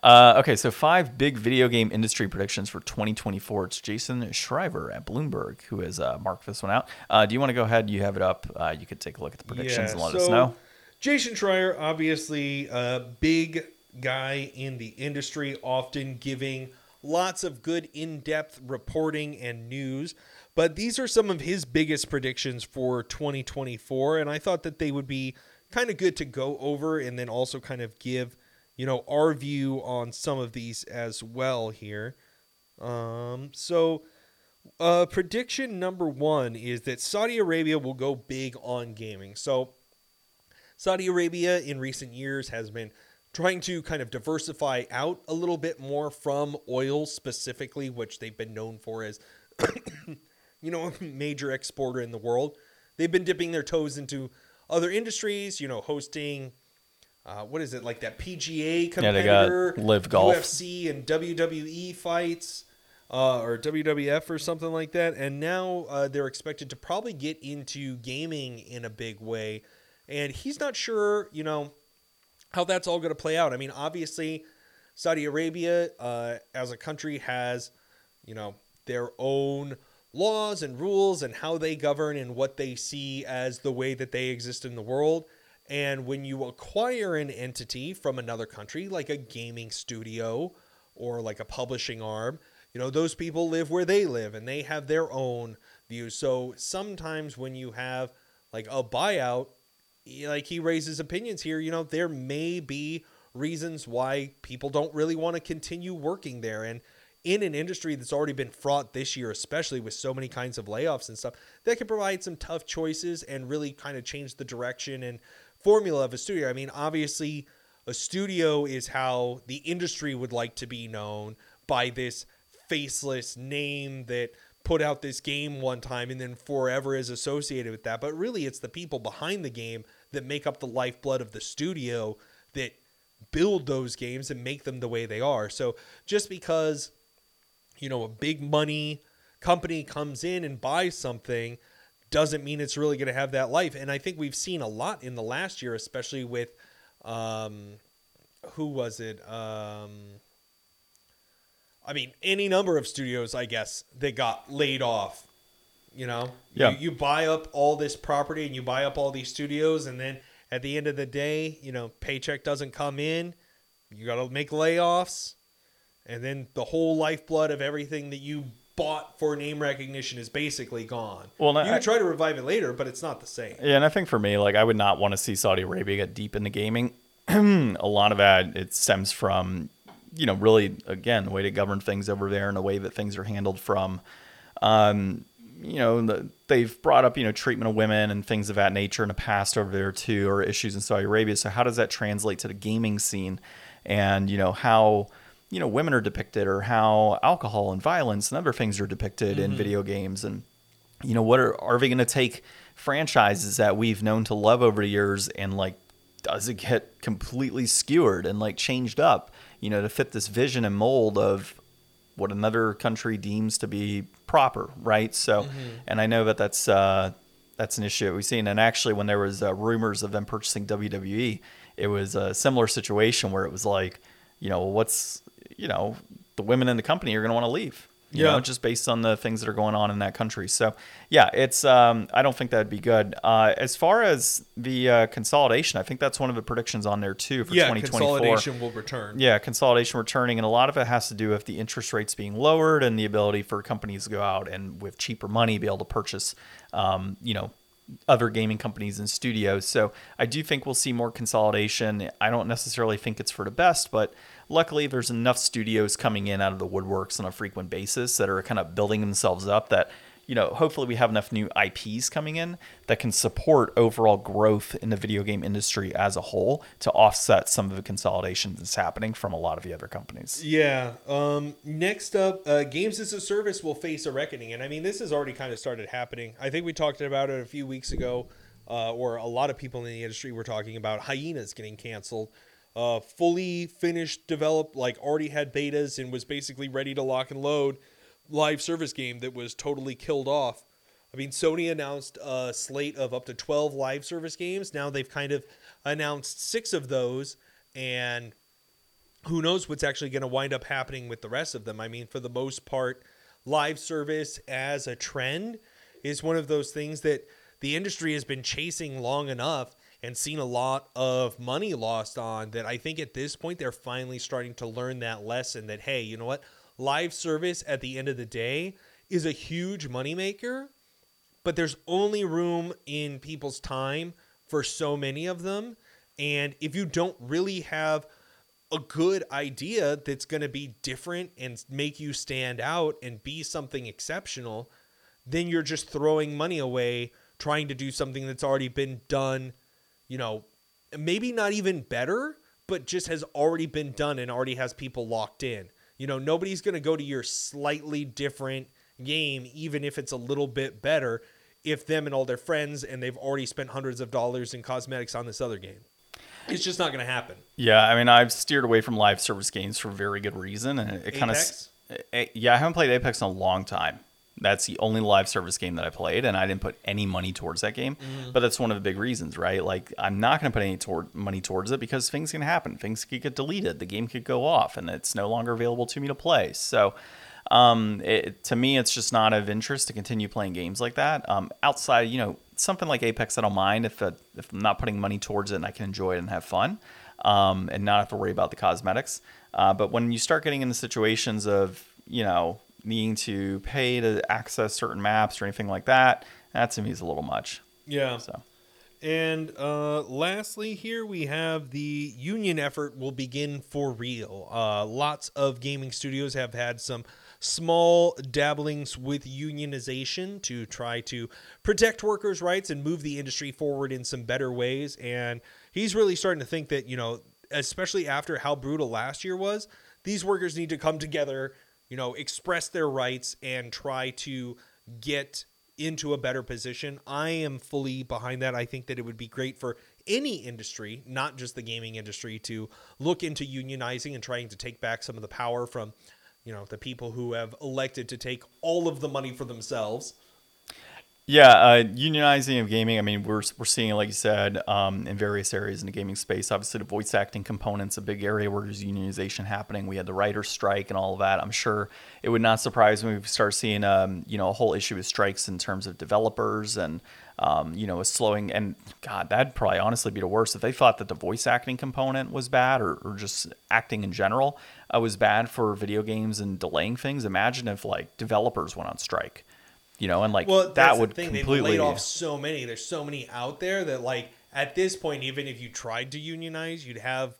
Uh, okay, so five big video game industry predictions for 2024. It's Jason Schreier at Bloomberg who has uh, marked this one out. Uh, do you want to go ahead? You have it up. Uh, you could take a look at the predictions and let us know. Jason Schreier, obviously a big guy in the industry, often giving lots of good in depth reporting and news. But these are some of his biggest predictions for 2024. And I thought that they would be kind of good to go over and then also kind of give, you know, our view on some of these as well here. Um, so uh, prediction number one is that Saudi Arabia will go big on gaming. So Saudi Arabia in recent years has been trying to kind of diversify out a little bit more from oil specifically, which they've been known for as, you know, a major exporter in the world. They've been dipping their toes into other industries, you know, hosting. Uh, what is it like that PGA Yeah, they got competitor, LIV Golf. UFC and WWE fights, uh, or WWF or something like that. And now uh, they're expected to probably get into gaming in a big way. And he's not sure, you know, how that's all going to play out. I mean, obviously, Saudi Arabia uh, as a country has, you know, their own laws and rules and how they govern and what they see as the way that they exist in the world. And when you acquire an entity from another country, like a gaming studio or like a publishing arm, you know, those people live where they live and they have their own views. So sometimes when you have like a buyout, like he raises opinions here, you know, there may be reasons why people don't really want to continue working there. And in an industry that's already been fraught this year, especially with so many kinds of layoffs and stuff, that can provide some tough choices and really kind of change the direction and formula of a studio. I mean, obviously, a studio is how the industry would like to be known by this faceless name that put out this game one time and then forever is associated with that. But really, it's the people behind the game that make up the lifeblood of the studio that build those games and make them the way they are. So just because, you know, a big money company comes in and buys something doesn't mean it's really going to have that life. And I think we've seen a lot in the last year, especially with um, who was it? Um, I mean, any number of studios, I guess, that got laid off. You know, Yeah. you, you buy up all this property and you buy up all these studios, and then at the end of the day, you know, paycheck doesn't come in. You got to make layoffs, and then the whole lifeblood of everything that you bought for name recognition is basically gone. Well, you I- can try to revive it later, but it's not the same. Yeah, and I think for me, like I would not want to see Saudi Arabia get deep into gaming. a lot of that it stems from, you know, really again the way to govern things over there and the way that things are handled from, um, you know, the, they've brought up you know treatment of women and things of that nature in the past over there too, or issues in Saudi Arabia. So how does that translate to the gaming scene, and you know how you know women are depicted or how alcohol and violence and other things are depicted in video games. And you know what are are they going to take franchises that we've known to love over the years and like does it get completely skewered and like changed up you know to fit this vision and mold of what another country deems to be proper right? So and i know that that's uh that's an issue that we've seen. And actually when there was uh, rumors of them purchasing wwe it was a similar situation where it was like you know what's you know the women in the company are going to want to leave you Yeah. know, just based on the things that are going on in that country. So, yeah, it's. Um, I don't think that'd be good. Uh, as far as the uh, consolidation, I think that's one of the predictions on there too for Yeah, 2024. consolidation will return. Yeah, consolidation returning, and a lot of it has to do with the interest rates being lowered and the ability for companies to go out and with cheaper money be able to purchase, um, you know, other gaming companies and studios. So I do think we'll see more consolidation. I don't necessarily think it's for the best, but luckily there's enough studios coming in out of the woodworks on a frequent basis that are kind of building themselves up that you know, hopefully we have enough new IPs coming in that can support overall growth in the video game industry as a whole to offset some of the consolidation that's happening from a lot of the other companies. Yeah. Um, next up, uh, games as a service will face a reckoning, and I mean this has already kind of started happening. I think we talked about it a few weeks ago, uh, or a lot of people in the industry were talking about hyenas getting canceled. Uh, fully finished, developed, like already had betas and was basically ready to lock and load. Live service game that was totally killed off. I mean, Sony announced a slate of up to 12 live service games. Now they've kind of announced six of those, and who knows what's actually going to wind up happening with the rest of them. I mean, for the most part, live service as a trend is one of those things that the industry has been chasing long enough and seen a lot of money lost on that I think at this point they're finally starting to learn that lesson that hey, you know what? Live service at the end of the day is a huge moneymaker, but there's only room in people's time for so many of them. And if you don't really have a good idea that's going to be different and make you stand out and be something exceptional, then you're just throwing money away trying to do something that's already been done, you know, maybe not even better, but just has already been done and already has people locked in. You know, nobody's going to go to your slightly different game, even if it's a little bit better, if them and all their friends and they've already spent hundreds of dollars in cosmetics on this other game. It's just not going to happen. Yeah, I mean, I've steered away from live service games for very good reason, and it, it kind of. Yeah, I haven't played Apex in a long time. That's the only live service game that I played, and I didn't put any money towards that game. But that's one of the big reasons, right? Like, I'm not going to put any toward, money towards it because things can happen. Things could get deleted. The game could go off, and it's no longer available to me to play. So, um, it, to me, it's just not of interest to continue playing games like that. Um, outside, you know, something like Apex, I don't mind if uh if I'm not putting money towards it and I can enjoy it and have fun, um, and not have to worry about the cosmetics. Uh, but when you start getting into situations of you know needing to pay to access certain maps or anything like that, that to me is a little much. Yeah. So And uh, lastly, here we have the union effort will begin for real. Uh, lots of gaming studios have had some small dabblings with unionization to try to protect workers' rights and move the industry forward in some better ways. And he's really starting to think that, you know, especially after how brutal last year was, these workers need to come together, you know, express their rights and try to get into a better position. I am fully behind that. I think that it would be great for any industry, not just the gaming industry, to look into unionizing and trying to take back some of the power from, you know the people who have elected to take all of the money for themselves. Yeah, uh, unionizing of gaming. I mean, we're we're seeing, like you said, um, in various areas in the gaming space. Obviously, the voice acting component's a big area where there's unionization happening. We had the writers' strike and all of that. I'm sure it would not surprise me if we start seeing, um, you know, a whole issue with strikes in terms of developers and, um, you know, a slowing. And God, that'd probably honestly be the worst if they thought that the voice acting component was bad or, or just acting in general uh, was bad for video games and delaying things. Imagine if like developers went on strike you know, and like Well, that the would thing. completely They've laid off so many. There's so many out there that like at this point, even if you tried to unionize, you'd have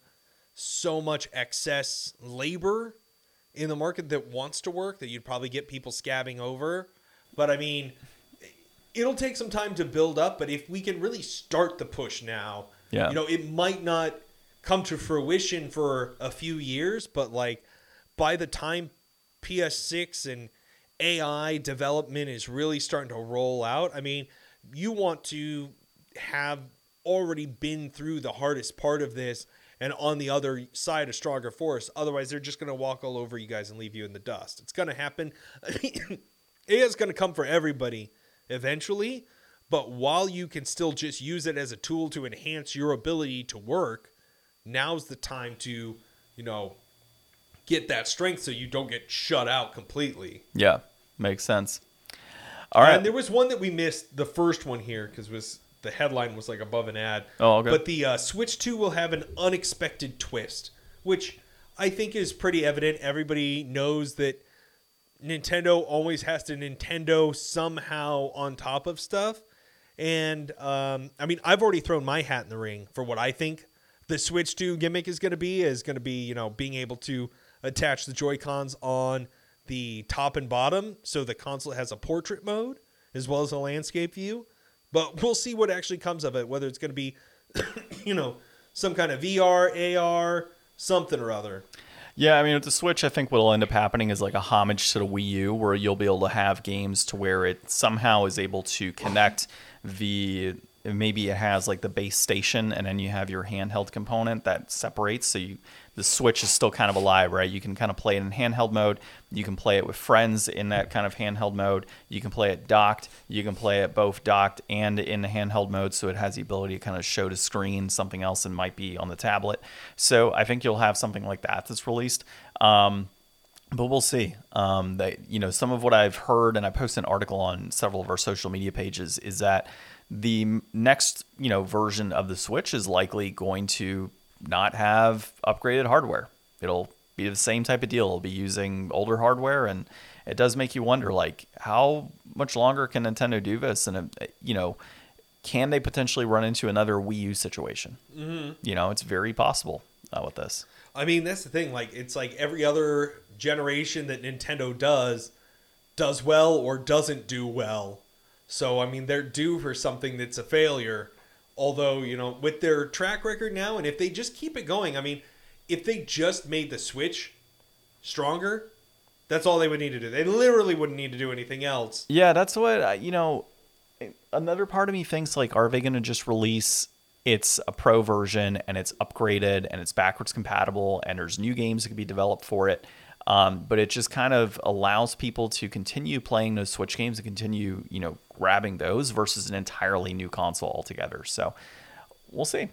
so much excess labor in the market that wants to work that you'd probably get people scabbing over. But I mean, it'll take some time to build up. But if we can really start the push now, Yeah. you know, it might not come to fruition for a few years, but like by the time PS6 and AI development is really starting to roll out, I mean, you want to have already been through the hardest part of this and on the other side a stronger force. Otherwise, they're just going to walk all over you guys and leave you in the dust. It's going to happen. AI is going to come for everybody eventually, but while you can still just use it as a tool to enhance your ability to work, now's the time to, you know, get that strength so you don't get shut out completely. Yeah, makes sense. All right. And there was one that we missed, the first one here, because was the headline was like above an ad. Oh, okay. But the uh, Switch 2 will have an unexpected twist, which I think is pretty evident. Everybody knows that Nintendo always has to Nintendo somehow on top of stuff. And um, I mean, I've already thrown my hat in the ring for what I think the Switch 2 gimmick is going to be. Is going to be, you know, being able to attach the Joy Cons on the top and bottom so the console has a portrait mode as well as a landscape view. But we'll see what actually comes of it, whether it's going to be, you know, some kind of VR, AR, something or other. Yeah, I mean, with the Switch, I think what'll end up happening is like a homage to the Wii U, where you'll be able to have games to where it somehow is able to connect the. Maybe it has like the base station, and then you have your handheld component that separates. So you, the Switch is still kind of alive, right? You can kind of play it in handheld mode. You can play it with friends in that kind of handheld mode. You can play it docked. You can play it both docked and in the handheld mode. So it has the ability to kind of show to screen something else and might be on the tablet. So I think you'll have something like that that's released. Um, but we'll see. Um, that you know, some of what I've heard, and I posted an article on several of our social media pages, is that the next you know version of the Switch is likely going to not have upgraded hardware. It'll be the same type of deal. It'll be using older hardware, and it does make you wonder, like, how much longer can Nintendo do this? And uh, you know, can they potentially run into another Wii U situation? Mm-hmm. You know, it's very possible uh, with this. I mean, that's the thing. Like, it's like every other generation that Nintendo does, does well or doesn't do well. So, I mean, they're due for something that's a failure. Although, you know, with their track record now, and if they just keep it going, I mean, if they just made the Switch stronger, that's all they would need to do. They literally wouldn't need to do anything else. Yeah, that's what I- you know. Another part of me thinks like, are they going to just release it's a pro version and it's upgraded and it's backwards compatible and there's new games that can be developed for it. Um, but it just kind of allows people to continue playing those Switch games and continue, you know, grabbing those versus an entirely new console altogether. So we'll see.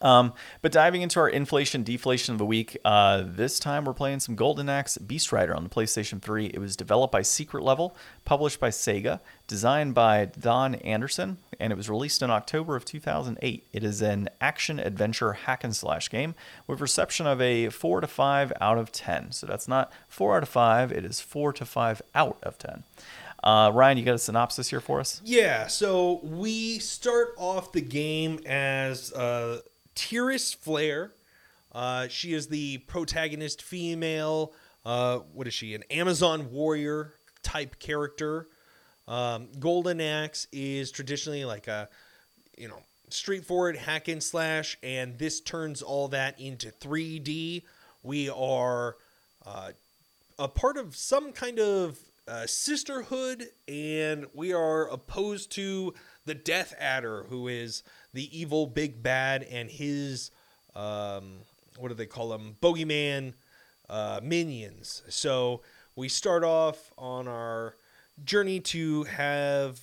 Um, but diving into our inflation deflation of the week, uh, this time we're playing some Golden Axe Beast Rider on the PlayStation 3. It was developed by Secret Level, published by Sega, designed by Don Anderson, and it was released in October of 2008. It is an action adventure hack and slash game with reception of a 4 to 5 out of 10. So that's not 4 out of 5, it is 4 to 5 out of 10. Uh, Ryan, you got a synopsis here for us? Yeah, so we start off the game as uh, Tyris Flare. Uh, she is the protagonist female. Uh, what is she? An Amazon warrior type character. Um, Golden Axe is traditionally like a, you know, straightforward hack and slash, and this turns all that into 3D. We are uh, a part of some kind of uh, sisterhood, and we are opposed to the Death Adder, who is the evil big bad, and his um, what do they call them Bogeyman uh, minions. So we start off on our journey to have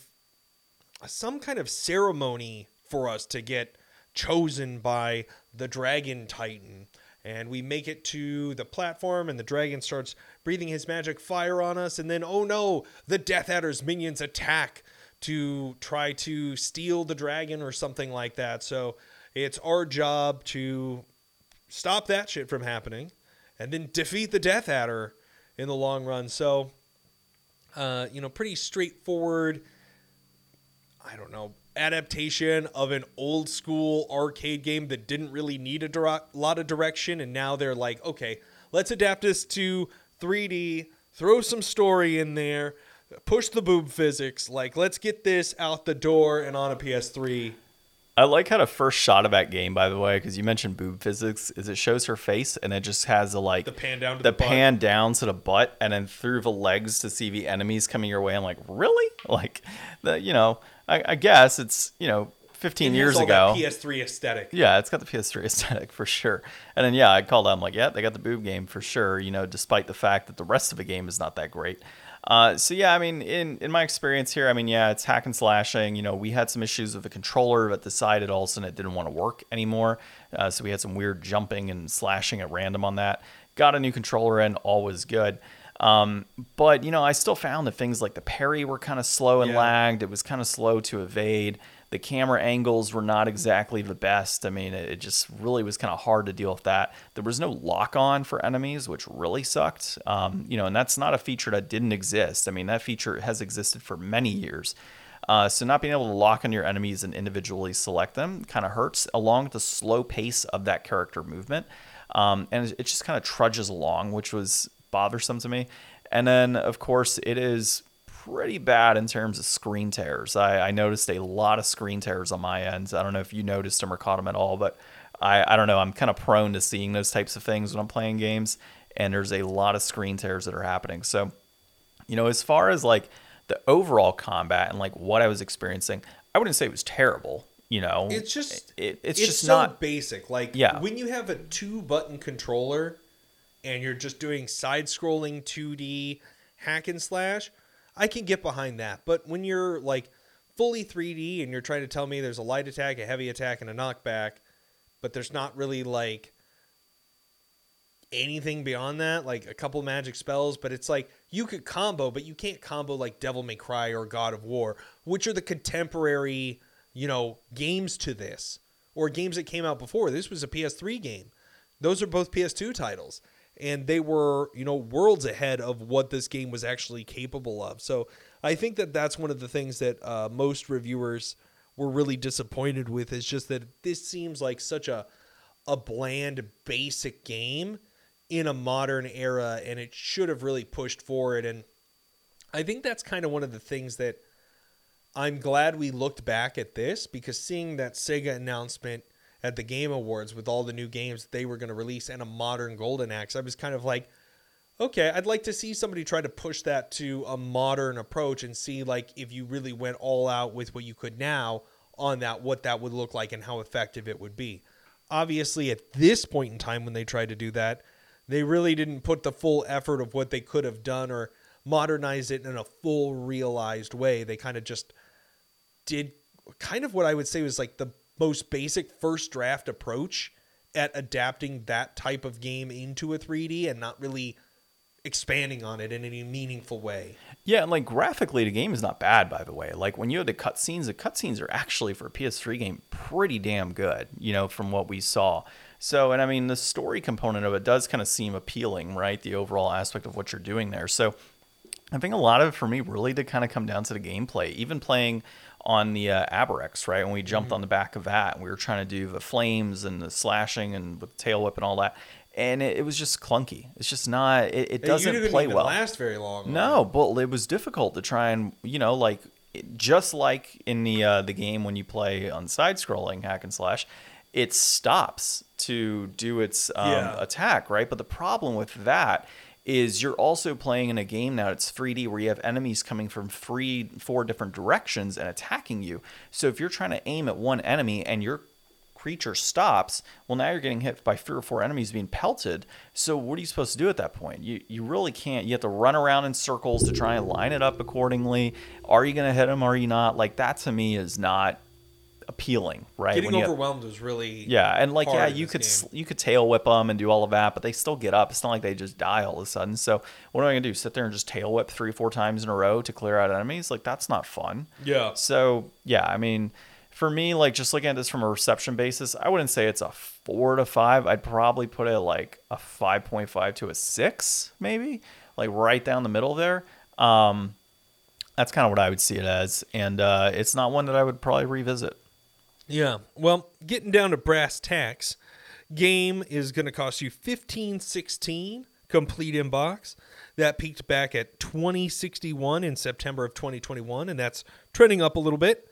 some kind of ceremony for us to get chosen by the dragon titan. And we make it to the platform and the dragon starts breathing his magic fire on us. And then oh no the death adder's minions attack to try to steal the dragon or something like that. So it's our job to stop that shit from happening and then defeat the death adder in the long run. So uh, you know pretty straightforward i don't know adaptation of an old school arcade game that didn't really need a lot of direction. And now they're like okay let's adapt this to 3d throw some story in there push the boob physics like let's get this out the door and on a ps3 I like how the first shot of that game, by the way, because you mentioned boob physics, is it shows her face and it just has the like The pan down to the, the butt. pan down to the butt, and then through the legs to see the enemies coming your way. I'm like, really? Like, the you know, I, I guess it's you know, 15 It years ago. ps3 aesthetic Yeah, it's got the PS3 aesthetic for sure. And then yeah, I called out. I'm like, yeah, they got the boob game for sure. You know, despite the fact that the rest of the game is not that great. Uh, so yeah, I mean, in in my experience here, I mean, yeah, it's hack and slashing. You know, we had some issues with the controller that decided all of a sudden it didn't want to work anymore. Uh, so we had some weird jumping and slashing at random on that. Got a new controller in, all was good. Um, but you know, I still found that things like the parry were kind of slow and Yeah. lagged. It was kind of slow to evade. The camera angles were not exactly the best. I mean, it, just really was kind of hard to deal with that. There was no lock on for enemies, which really sucked. Um, you know, and that's not a feature that didn't exist. I mean, that feature has existed for many years. Uh, so not being able to lock on your enemies and individually select them kind of hurts, along with the slow pace of that character movement. Um, and it just kind of trudges along, which was bothersome to me. And then, of course, it is pretty bad in terms of screen tears. I, I noticed a lot of screen tears on my end. I don't know if you noticed them or caught them at all, but I, I don't know. I'm kind of prone to seeing those types of things when I'm playing games, and there's a lot of screen tears that are happening. So, you know, as far as like the overall combat and like what I was experiencing, I wouldn't say it was terrible. You know, it's just it, it's, it's just so not basic like Yeah. when you have a two button controller and you're just doing side scrolling 2d hack and slash i can get behind that. But when you're like fully 3d and you're trying to tell me there's a light attack a heavy attack and a knockback but there's not really like anything beyond that like a couple magic spells but it's like you could combo but you can't combo like devil may cry or god of war which are the contemporary you know games to this or games that came out before. This was a ps3 game. Those are both ps2 titles and they were you know worlds ahead of what this game was actually capable of. So i think that that's one of the things that uh, most reviewers were really disappointed with is just that this seems like such a a bland basic game in a modern era and it should have really pushed forward and i think that's kind of one of the things that i'm glad we looked back at this because seeing that sega announcement at the game awards with all the new games that they were going to release and a modern golden axe. I was kind of like okay i'd like to see somebody try to push that to a modern approach and see like if you really went all out with what you could now on that what that would look like and how effective it would be. Obviously at this point in time when they tried to do that they really didn't put the full effort of what they could have done or modernize it in a full realized way. They kind of just did kind of what i would say was like the most basic first draft approach at adapting that type of game into a 3d and not really expanding on it in any meaningful way Yeah, and like graphically, the game is not bad, by the way. Like when you have the cutscenes, the cutscenes are actually for a PS3 game pretty damn good, you know, from what we saw. So, and I mean, the story component of it does kind of seem appealing, right? The overall aspect of what you're doing there. So, I think a lot of it for me really did kind of come down to the gameplay. Even playing on the uh, Aberex, right? When we jumped on the back of that, and we were trying to do the flames and the slashing and with the tail whip and all that. And it, it was just clunky. It's just not. It, it doesn't you didn't play even well. last very long No, but it was difficult to try and you know like just like in the uh, the game when you play on side scrolling hack and slash, it stops to do its um, Yeah. attack right. But the problem with that is you're also playing in a game now it's 3D where you have enemies coming from three four different directions and attacking you. So if you're trying to aim at one enemy and you're creature stops, well, now you're getting hit by three or four enemies being pelted. So what are you supposed to do at that point? You you really can't. You have to run around in circles to try and line it up accordingly. Are you going to hit them? Are you not? Like that to me is not appealing, right? Getting When you overwhelmed was really yeah, and like yeah, you could game. you could tail whip them and do all of that, but they still get up. It's not like they just die all of a sudden. So what am I gonna do? Sit there and just tail whip three four times in a row to clear out enemies? Like that's not fun. Yeah. So yeah, I mean, for me, like just looking at this from a reception basis, I wouldn't say it's a four to five. I'd probably put it like a five point five to a six, maybe, like right down the middle there. Um, that's kind of what I would see it as, and uh, it's not one that I would probably revisit. Yeah. Well, getting down to brass tacks, game is going to cost you fifteen sixteen complete in box. That peaked back at twenty sixty one in September of twenty twenty one, and that's trending up a little bit.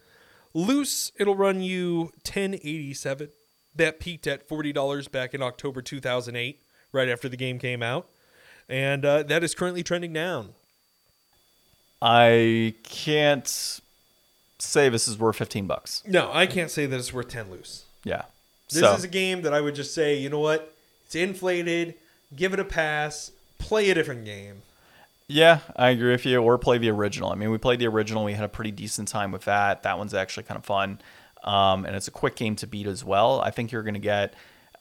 Loose, it'll run you ten eighty seven. That peaked at forty dollars back in October two thousand eight, right after the game came out, and uh, that is currently trending down. I can't say this is worth 15 bucks. No, I can't say that it's worth ten loose. Yeah. This so, is a game that I would just say, you know what? It's inflated. Give it a pass. Play a different game. yeah, I agree with you. Or play the original. I mean, we played the original. We had a pretty decent time with that. That one's actually kind of fun. Um, and it's a quick game to beat as well. I think you're going to get,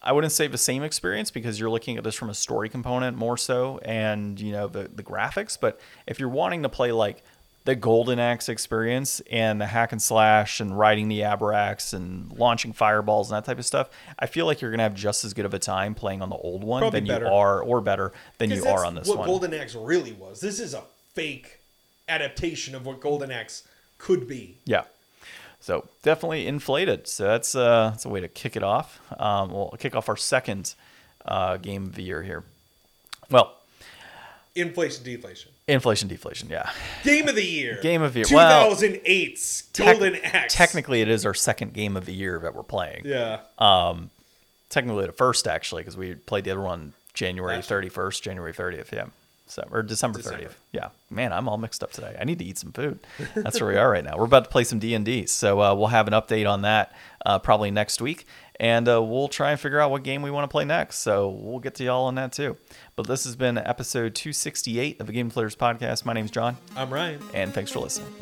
I wouldn't say the same experience because you're looking at this from a story component more so and, you know, the, the graphics. But if you're wanting to play like the Golden Axe experience and the hack and slash and riding the Abrax and launching fireballs and that type of stuff, I feel like you're going to have just as good of a time playing on the old one Probably than better. you are, or better than you are on this what one. Golden Axe really was. This is a fake adaptation of what Golden Axe could be. Yeah. So definitely inflated. So that's uh, that's a way to kick it off. Um, we'll kick off our second uh, game of the year here. Well, Inflation, deflation. inflation, deflation. Yeah. Game of the year. Game of the year. Well, 2008's Tec- Golden Axe. Technically, it is our second game of the year that we're playing. Yeah. Um, Technically, the first actually, because we played the other one January thirty first, January thirtieth. Yeah. So, or December thirtieth. Yeah. Man, I'm all mixed up today. I need to eat some food. That's where we are right now. We're about to play some D and D, so uh, we'll have an update on that uh, probably next week, and uh, we'll try and figure out what game we want to play next. So we'll get to y'all on that too. But this has been episode two sixty eight of the Game Deflators Podcast. My name's John, I'm Ryan. and thanks for listening.